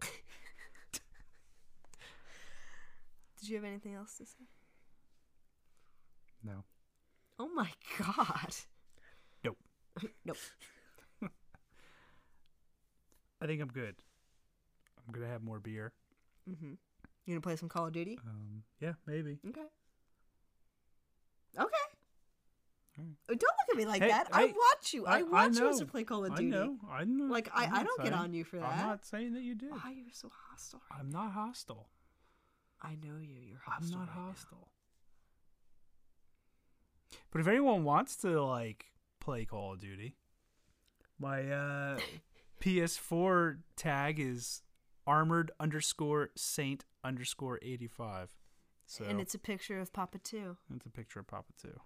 Did you have anything else to say? No. Oh my god. Nope. nope. I think I'm good. I'm gonna have more beer. Mm-hmm. You gonna play some Call of Duty? Um, yeah, maybe. Okay. Okay. Alright. Oh, Don't look at me like Hey, that. I hey, watch you. I, I- I you as know. play Call of I Duty. know. I know. Like I, I'm I don't get on you for that. I'm not saying that you did. Why you're so hostile? right I'm not hostile. I know you. You're hostile. I'm not right now. hostile. But if anyone wants to like play Call of Duty, my uh, PS4 tag is armored underscore saint underscore eighty five. So And it's a picture of Papa too, it's a picture of Papa too.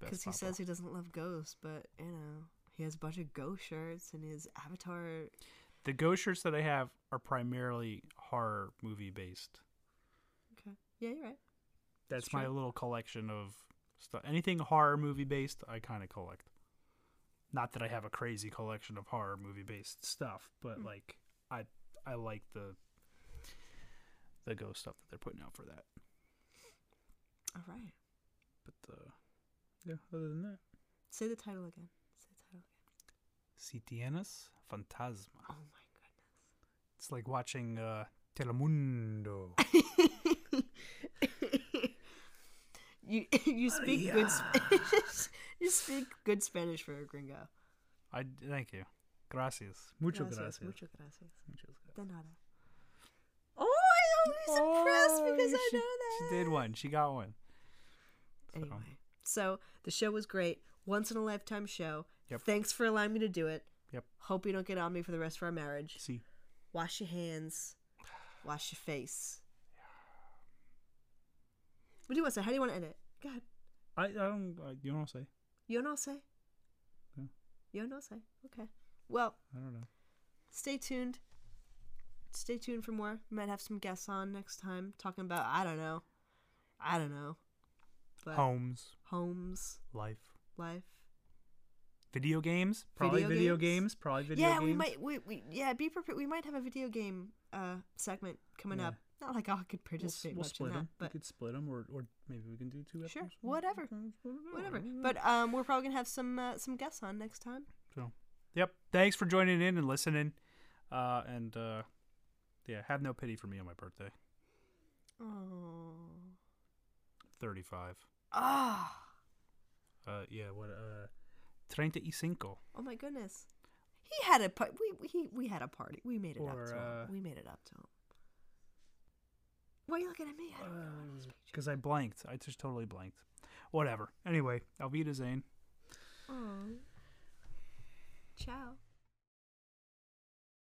The because he says he doesn't love ghosts, but you know he has a bunch of ghost shirts and his avatar. the ghost shirts that I have are primarily horror movie based. Okay. Yeah, you're right. That's my true. little collection of stuff. Anything horror movie based, I kind of collect. Not that I have a crazy collection of horror movie based stuff, but Hmm. like I I like the the ghost stuff that they're putting out for that. All right. But uh, yeah, other than that, Say the title again. Say the title Si Tienes Fantasma. again. Oh my goodness. It's like watching uh, Telemundo. you you speak good Spanish. you speak good Spanish for a gringo. I thank you. Gracias. Mucho gracias. Mucho gracias. Muchas gracias. De nada. Oh, I always impressed Oh, because I know that. She did one. She got one. So, Anyway, so the show was great. Once in a lifetime show. Yep. Thanks for allowing me to do it. Yep. Hope you don't get on me for the rest of our marriage. See. Wash your hands. Wash your face. What do you want to say? How do you want to end it? Go ahead. I, I don't. Uh, you know what I'm say? You no say. Yeah. You no say. Okay. Well, I don't know. stay tuned. Stay tuned for more. We might have some guests on next time talking about I don't know. I don't know. But Homes, homes, life, life. video games. Probably Video video, games? games? Probably video yeah, games. we might. We, we yeah. Be prepared. We might have a video game uh segment coming Yeah. up. Not like I could We'll, participate we'll much split in them. that, we could split them, or or maybe we can do two Sure, whatever. whatever. But um, we're probably gonna have some uh, some guests on next time. So, yep. Thanks for joining in and listening. Uh, and uh, yeah, have no pity for me on my birthday. Oh. Thirty-five. Ah. Uh, yeah. What? Uh, treinta y cinco. Oh my goodness. He had a we we we had a party. We made it up Or, to him. uh, We made it up to him. Why are you looking at me? I. I'm just being Because I blanked. I just totally blanked. Whatever. Anyway, Alvida Zane. Aw.